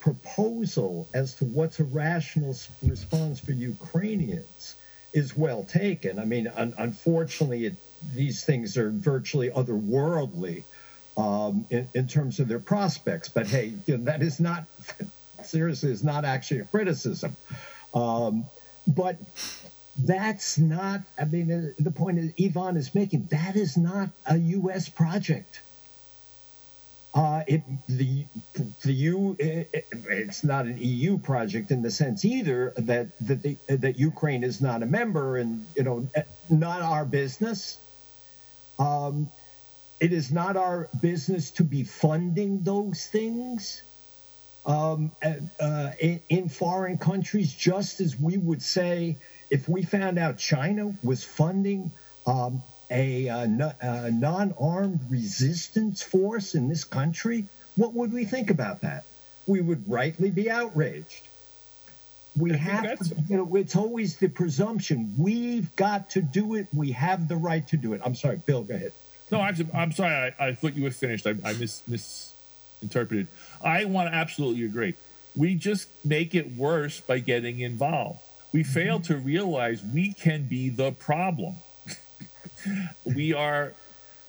proposal as to what's a rational response for Ukrainians is well taken. I mean, un- unfortunately, it, these things are virtually otherworldly um, in, in, terms of their prospects. But hey, you know, that is not seriously is not actually a criticism. Um, but that's not. I mean, the point Ivan is making that is not a U.S. project. Uh, it the the U it, it's not an EU project in the sense either that that the, that Ukraine is not a member and you know not our business. Um, it is not our business to be funding those things um, uh, in, in foreign countries, just as we would say if we found out China was funding um, a, uh, a non-armed resistance force in this country, what would we think about that? We would rightly be outraged. We have to, you know, it's always the presumption we've got to do it. We have the right to do it. I'm sorry, Bill, go ahead. No, I'm, I'm sorry. I, I thought you were finished. I, I mis, misinterpreted. I want to absolutely agree. We just make it worse by getting involved. We fail to realize we can be the problem we are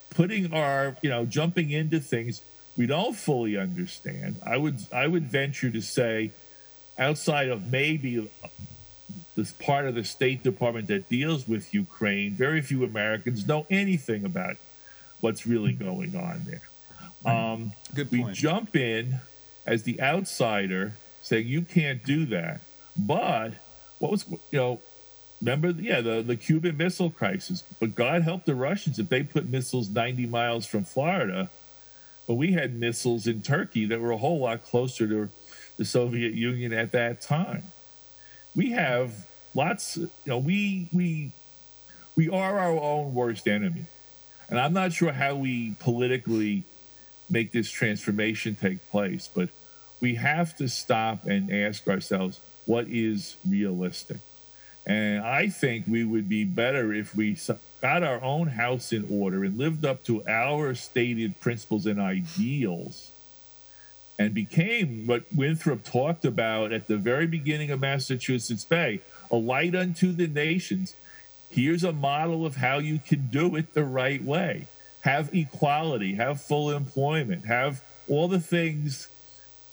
putting our, you know, jumping into things we don't fully understand. I would I would venture to say, outside of maybe this part of the State Department that deals with Ukraine, very few Americans know anything about what's really going on there. Um, Good point. We jump in as the outsider, saying you can't do that. But what was you know remember, yeah, the, the Cuban Missile Crisis. But God help the Russians if they put missiles 90 miles from Florida. But we had missiles in Turkey that were a whole lot closer to the Soviet Union at that time. We have lots, you know, we we we are our own worst enemy. And I'm not sure how we politically make this transformation take place, but we have to stop and ask ourselves what is realistic. And I think we would be better if we got our own house in order and lived up to our stated principles and ideals and became what Winthrop talked about at the very beginning of Massachusetts Bay a light unto the nations. Here's a model of how you can do it the right way have equality, have full employment, have all the things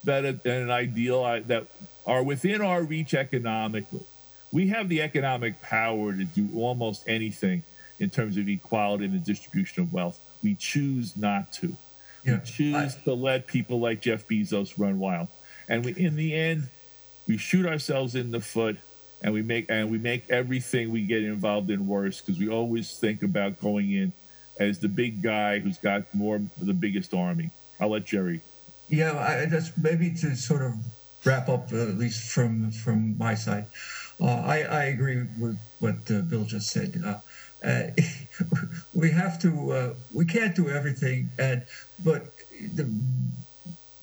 that an ideal uh, that are within our reach economically. We have the economic power to do almost anything in terms of equality and the distribution of wealth. We choose not to. Yeah, we choose I, to let people like Jeff Bezos run wild. And we, in the end, we shoot ourselves in the foot and we make and we make everything we get involved in worse because we always think about going in as the big guy who's got more the biggest army. I'll let Jerry. Yeah, I, that's maybe to sort of wrap up uh, at least from from my side. Uh, I, I agree with what uh, Bill just said. Uh, uh, we have to. Uh, we can't do everything, and but the,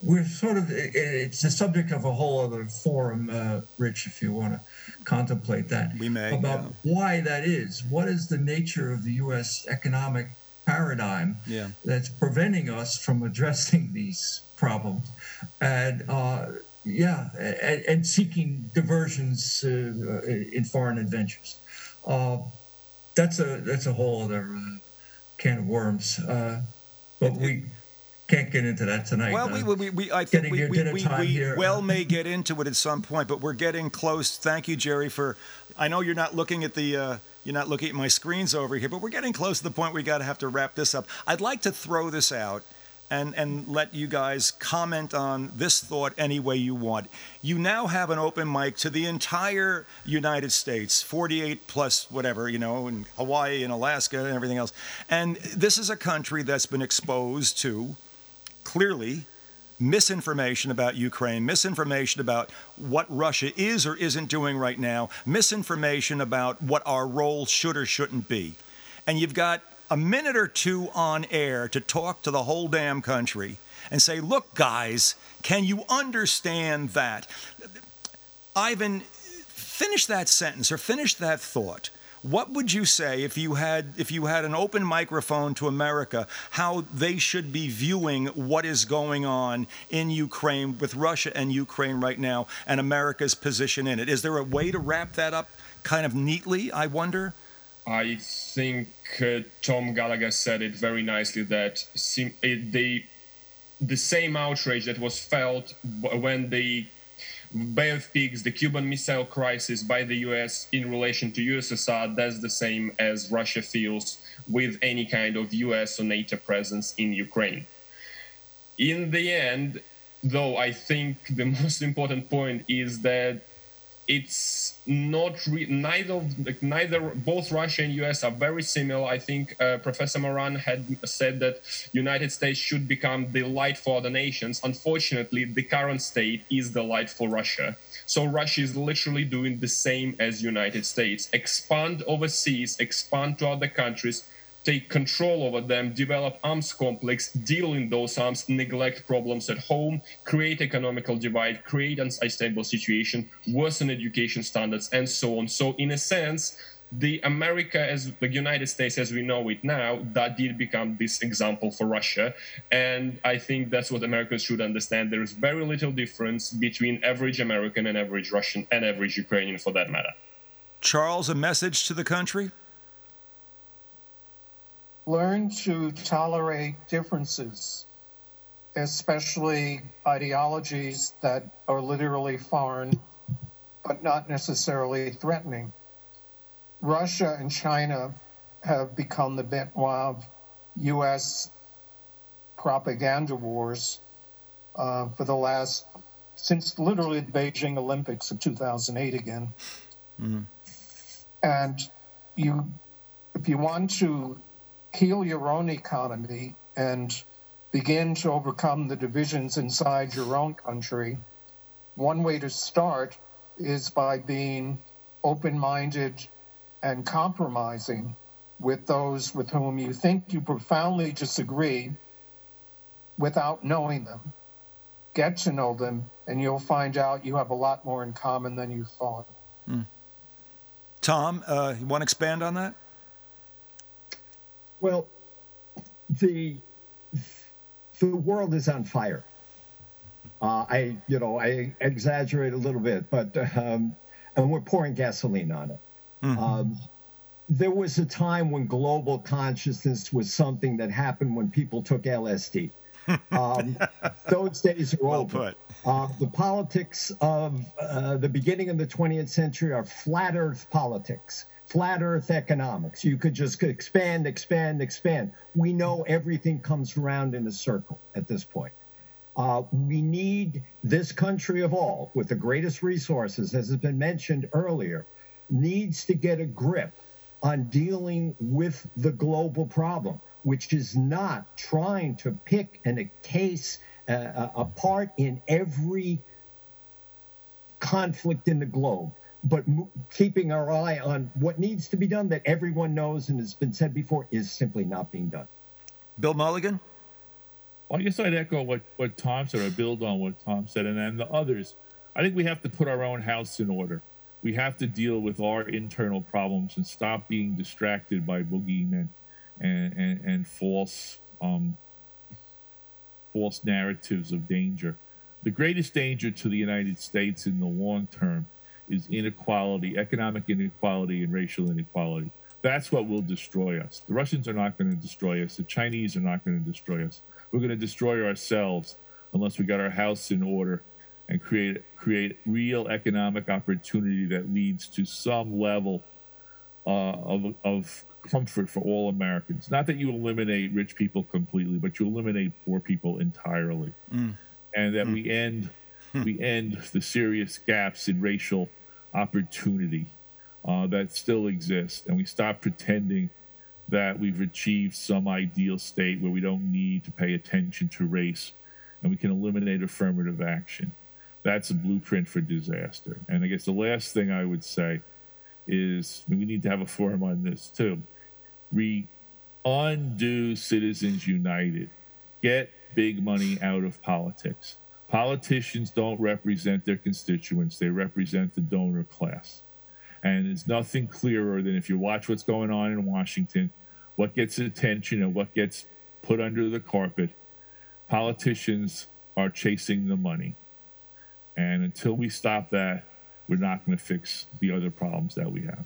we're sort of. It's the subject of a whole other forum, Rich, if you want to contemplate that. We may about yeah. why that is. What is the nature of the U.S. economic paradigm yeah. that's preventing us from addressing these problems, and yeah, and, and seeking diversions uh, in foreign adventures. Uh, that's a that's a whole other uh, can of worms. Uh, but we can't get into that tonight. Well, we, we, we, I think we, we, we, we well may get into it at some point, but we're getting close. Thank you, Jerry, for. I know you're not looking at the. Uh, you're not looking at my screens over here, but we're getting close to the point we got to have to wrap this up. I'd like to throw this out and, and let you guys comment on this thought any way you want. You now have an open mic to the entire United States, 48 plus whatever, you know, and Hawaii and Alaska and everything else. And this is a country that's been exposed to clearly misinformation about Ukraine, misinformation about what Russia is or isn't doing right now, misinformation about what our role should or shouldn't be. And you've got a minute or two on air to talk to the whole damn country and say, look, guys, can you understand that? Ivan, finish that sentence or finish that thought. What would you say if you had if you had an open microphone to America how they should be viewing what is going on in Ukraine with Russia and Ukraine right now and America's position in it? Is there a way to wrap that up kind of neatly, I wonder? I think uh, Tom Gallagher said it very nicely that sim- it, the the same outrage that was felt when the Bay of Pigs, the Cuban Missile Crisis by the US in relation to USSR, that's the same as Russia feels with any kind of US or NATO presence in Ukraine. In the end, though, I think the most important point is that it's not re- neither neither both Russia and US are very similar. I think uh, Professor Moran had said that United States should become the light for other nations. Unfortunately, the current state is the light for Russia. So Russia is literally doing the same as United States: expand overseas, expand to other countries, take control over them, develop arms complex, deal in those arms, neglect problems at home, create economical divide, create unstable situation, worsen education standards, and so on. So, in a sense, the America as the United States as we know it now, that did become this example for Russia. And I think that's what Americans should understand. There is very little difference between average American and average Russian and average Ukrainian for that matter. Charles, a message to the country? Learn to tolerate differences, especially ideologies that are literally foreign but not necessarily threatening. Russia and China have become the bête noire of U.S. propaganda wars uh, for the last, since literally the Beijing Olympics of 2008 again. Mm. And you, if you want to heal your own economy and begin to overcome the divisions inside your own country, one way to start is by being open minded and compromising with those with whom you think you profoundly disagree without knowing them. Get to know them, and you'll find out you have a lot more in common than you thought. Mm. Tom, uh, you want to expand on that? Well, the the world is on fire. Uh, I, you know, I exaggerate a little bit, but um, and we're pouring gasoline on it. Mm-hmm. Um, there was a time when global consciousness was something that happened when people took LSD. Um, those days are well over. Uh, the politics of uh, the beginning of the 20th century are flat Earth politics, flat Earth economics. You could just expand, expand, expand. We know everything comes around in a circle at this point. Uh, we need this country of all, with the greatest resources, as has been mentioned earlier, needs to get a grip on dealing with the global problem, which is not trying to pick and a case uh, apart in every conflict in the globe, but keeping our eye on what needs to be done that everyone knows and has been said before is simply not being done. Bill Mulligan? Well, I guess I'd echo what, what Tom said or build on what Tom said and then the others. I think we have to put our own house in order. We have to deal with our internal problems and stop being distracted by boogeymen and, and, and false um, false narratives of danger. The greatest danger to the United States in the long term is inequality, economic inequality, and racial inequality. That's what will destroy us. The Russians are not going to destroy us. The Chinese are not going to destroy us we're going to destroy ourselves unless we got our house in order and create create real economic opportunity that leads to some level uh, of, of comfort for all Americans. Not that you eliminate rich people completely, but you eliminate poor people entirely, mm. and that mm. we end we end the serious gaps in racial opportunity uh, that still exists, and we stop pretending that we've achieved some ideal state where we don't need to pay attention to race and we can eliminate affirmative action. That's a blueprint for disaster. And I guess the last thing I would say is we need to have a forum on this too. We undo Citizens United, get big money out of politics. Politicians don't represent their constituents, they represent the donor class. And it's nothing clearer than if you watch what's going on in Washington, what gets attention and what gets put under the carpet. Politicians are chasing the money. And until we stop that, we're not going to fix the other problems that we have.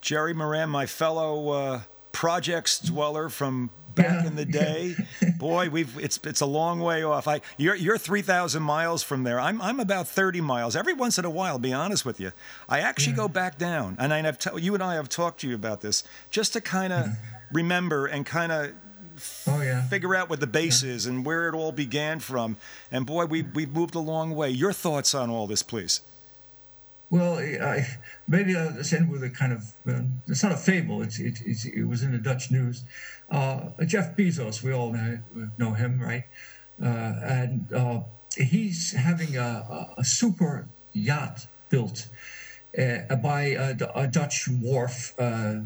Jerry Moran, my fellow uh, projects dweller from back yeah. in the day. Boy, we've it's it's a long way off. I you're you're three thousand miles from there. I'm I'm about thirty miles. Every once in a while, be honest with you, I actually yeah. go back down, and I have t- you and I have talked to you about this just to kind of remember and kind of. Oh, yeah. Figure out what the base yeah. is and where it all began from. And boy, we, we've moved a long way. Your thoughts on all this, please. Well, I, maybe I'll just end with a kind of, uh, it's not a fable, it's, it, it's, it was in the Dutch news. Uh, Jeff Bezos, we all know, know him, right? Uh, and uh, he's having a, a, super yacht built uh, by a, a, Dutch wharf. Uh,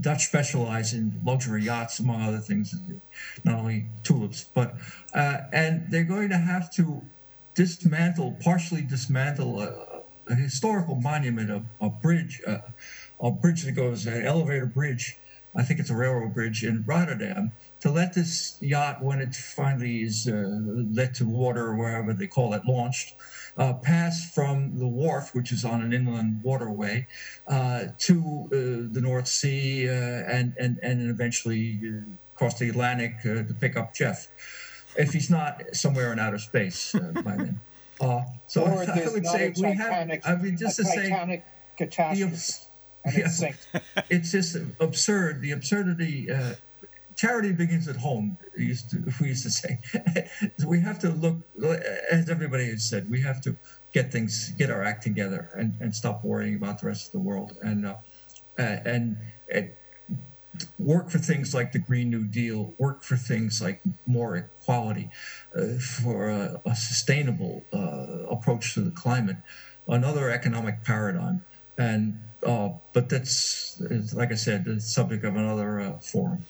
Dutch specialize in luxury yachts, among other things, not only tulips, but, and they're going to have to dismantle, partially dismantle a historical monument, a, a bridge, a, a bridge that goes, an elevator bridge, I think it's a railroad bridge in Rotterdam, to let this yacht, when it finally is uh, let to water or wherever they call it, launched, uh, pass from the wharf, which is on an inland waterway, uh, to uh, the North Sea uh, and, and, and eventually uh, across the Atlantic to pick up Jeff, if he's not somewhere in outer space by then. Uh, so or I, I would say we have. I mean, just to say, catastrophe. Yeah, it's just absurd. The absurdity. Uh, charity begins at home. Used to, we used to say. we have to look, as everybody has said, we have to get things, get our act together, and, and stop worrying about the rest of the world. And uh, uh, and, and work for things like the Green New Deal, work for things like more equality, uh, for a, a sustainable uh, approach to the climate, another economic paradigm. And uh, but that's like I said, the subject of another uh, forum.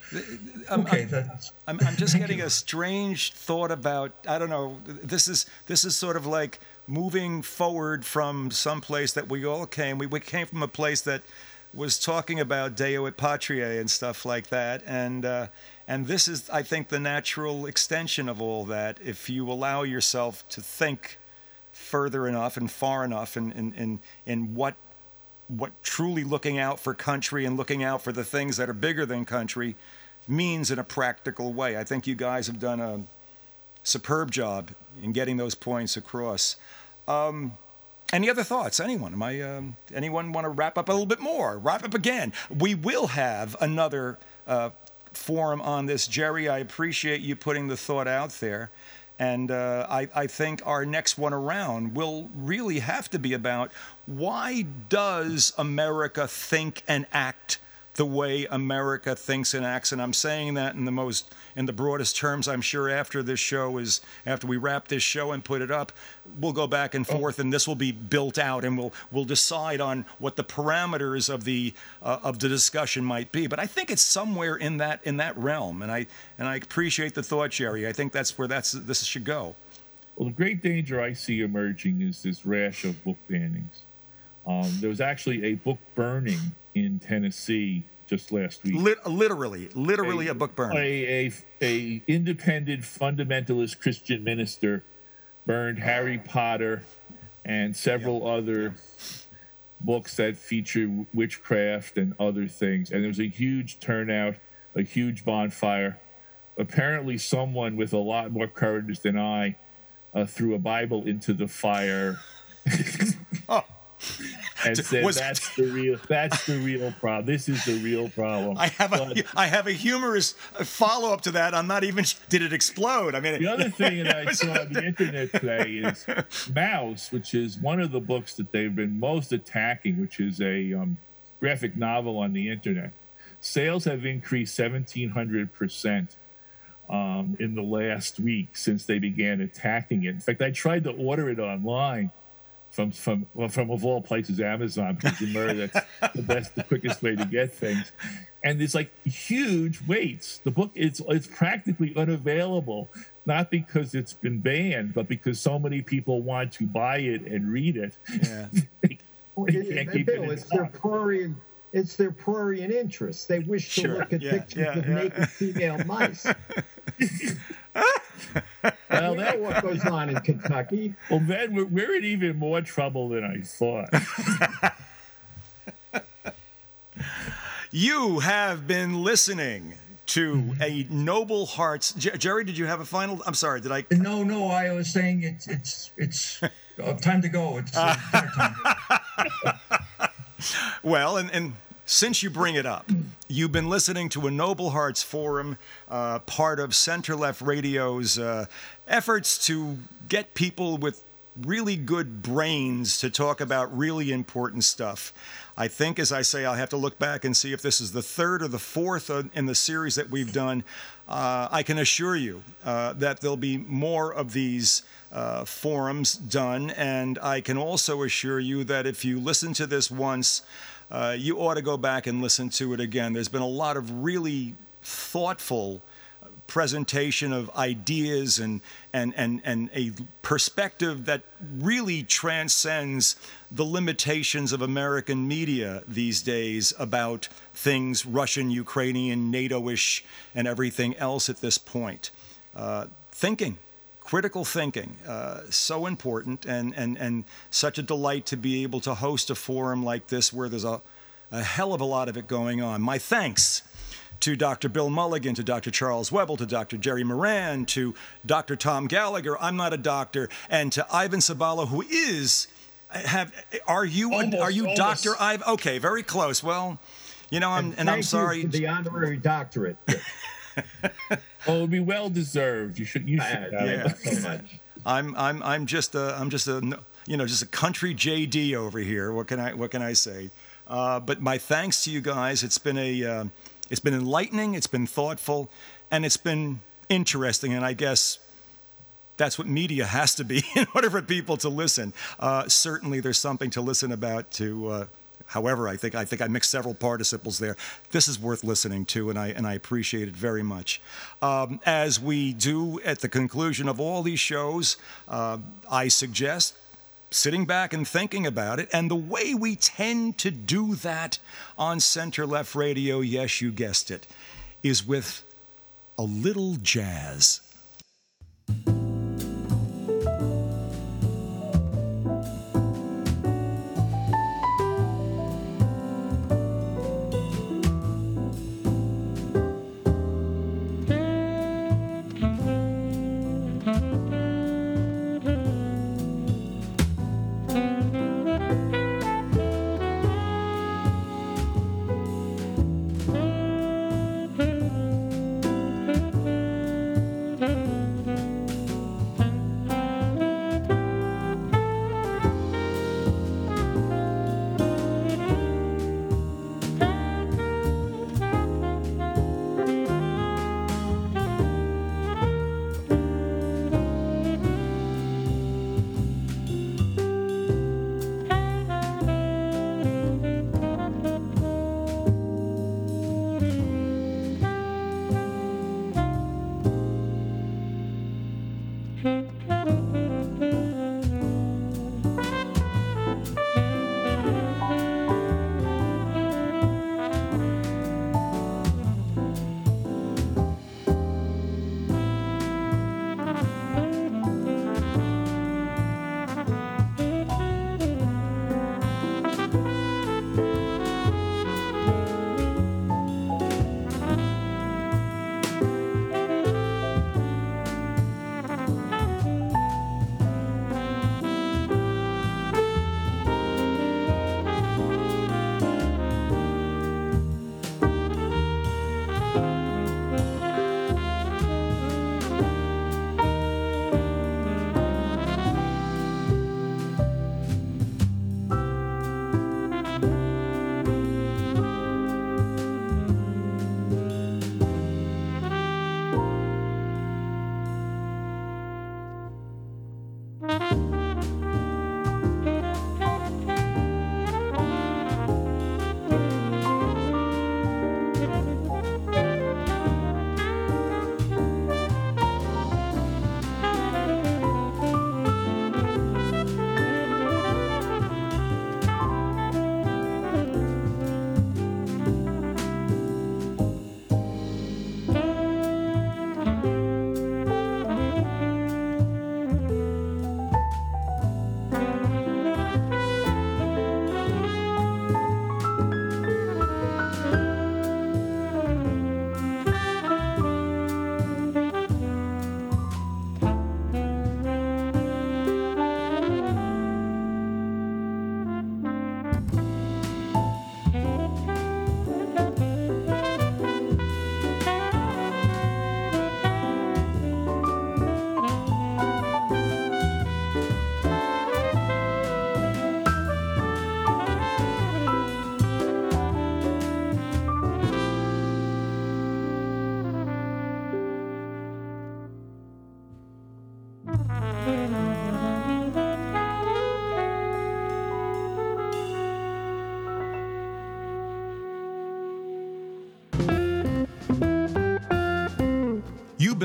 I'm, okay, I'm, that's. I'm, I'm just getting you. a strange thought about. I don't know. This is this is sort of like moving forward from some place that we all came. We, we came from a place that was talking about Deo et Patria and stuff like that, and uh, and this is, I think, the natural extension of all that. If you allow yourself to think further enough and far enough in in, in, in what what truly looking out for country and looking out for the things that are bigger than country means in a practical way. I think you guys have done a superb job in getting those points across. Um, any other thoughts? Anyone? Am I? Um, anyone want to wrap up a little bit more? Wrap up again. We will have another uh, forum on this, Jerry. I appreciate you putting the thought out there. And uh, I, I, think our next one around will really have to be about why does America think and act the way America thinks and acts? And I'm saying that in the most, in the broadest terms. I'm sure after this show is, after we wrap this show and put it up, we'll go back and forth, and this will be built out, and we'll we'll decide on what the parameters of the uh, of the discussion might be. But I think it's somewhere in that in that realm, and I and I appreciate the thought, Jerry. I think that's where that's this should go. Well, the great danger I see emerging is this rash of book bannings. Um, there was actually a book burning in Tennessee just last week. Lit- literally, literally a, a book burn. A, a, a independent fundamentalist Christian minister burned Harry Potter and several other books that feature witchcraft and other things. And there was a huge turnout, a huge bonfire. Apparently, someone with a lot more courage than I uh, threw a Bible into the fire. oh and said was, that's the real that's the real problem. This is the real problem. I have but, a I have a humorous follow up to that. I'm not even did it explode? I mean, the other thing that I saw on the internet today is Maus, which is one of the books that they've been most attacking, which is a um, graphic novel on the internet. Sales have increased 1,700 percent um, in the last week since they began attacking it. In fact, I tried to order it online from from well, from of all places Amazon because you know that's the best the quickest way to get things. And it's like huge weights the book it's it's practically unavailable not because it's been banned but because so many people want to buy it and read it. Yeah. They, they can't keep Bill, it it's their prurient it's their prurient interest. They wish to sure. look at yeah, pictures yeah, of yeah. naked female mice well, you know what goes on in Kentucky. Well, then we're, we're in even more trouble than I thought. you have been listening to a noble hearts. J- Jerry, did you have a final? I'm sorry, did I? No, no. I was saying it's it's it's uh, time to go. It's uh, dinner time. well, and and since you bring it up, you've been listening to a Noble Hearts Forum, uh, part of Center Left Radio's uh, efforts to get people with really good brains to talk about really important stuff. I think, as I say, I'll have to look back and see if this is the third or the fourth in the series that we've done. Uh, I can assure you uh, that there'll be more of these uh, forums done, and I can also assure you that if you listen to this once, uh, you ought to go back and listen to it again. There's been a lot of really thoughtful presentation of ideas and, and, and, and a perspective that really transcends the limitations of American media these days about things Russian, Ukrainian, NATO ish, and everything else at this point. Uh, thinking, critical thinking, uh, so important and, and, and such a delight to be able to host a forum like this where there's a, a hell of a lot of it going on. My thanks to Dr. Bill Mulligan, to Dr. Charles Webel, to Dr. Jerry Moran, to Dr. Tom Gallagher. I'm not a doctor, and to Ivan Sabalo, who is. Have are you almost, are you almost. Doctor Ivan? Okay, very close. Well, you know, I'm, and, and I'm sorry. the honorary doctorate. oh, it'd be well deserved. You should. You should. Uh, yeah, so much. I'm I'm I'm just a I'm just a you know just a country JD over here. What can I what can I say? Uh, but my thanks to you guys. It's been a, uh, it's been enlightening. It's been thoughtful, and it's been interesting. And I guess that's what media has to be in order for people to listen. Uh, certainly, there's something to listen about. To, uh, however, I think I think I mixed several participles there. This is worth listening to, and I and I appreciate it very much. Um, as we do at the conclusion of all these shows, uh, I suggest sitting back and thinking about it. And the way we tend to do that on Center Left Radio, yes, you guessed it, is with a little jazz.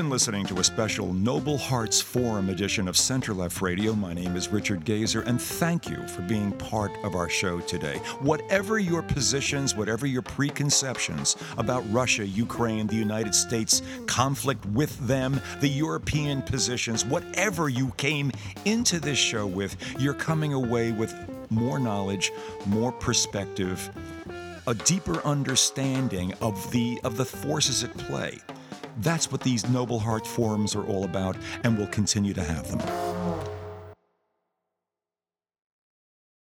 Listening to a special Noble Hearts Forum edition of Center Left Radio. My name is Richard Gazer, and thank you for being part of our show today. Whatever your positions, whatever your preconceptions about Russia, Ukraine, the United States, conflict with them, the European positions, whatever you came into this show with, you're coming away with more knowledge, more perspective, a deeper understanding of the of the forces at play. That's what these Noble Heart forums are all about, and we'll continue to have them.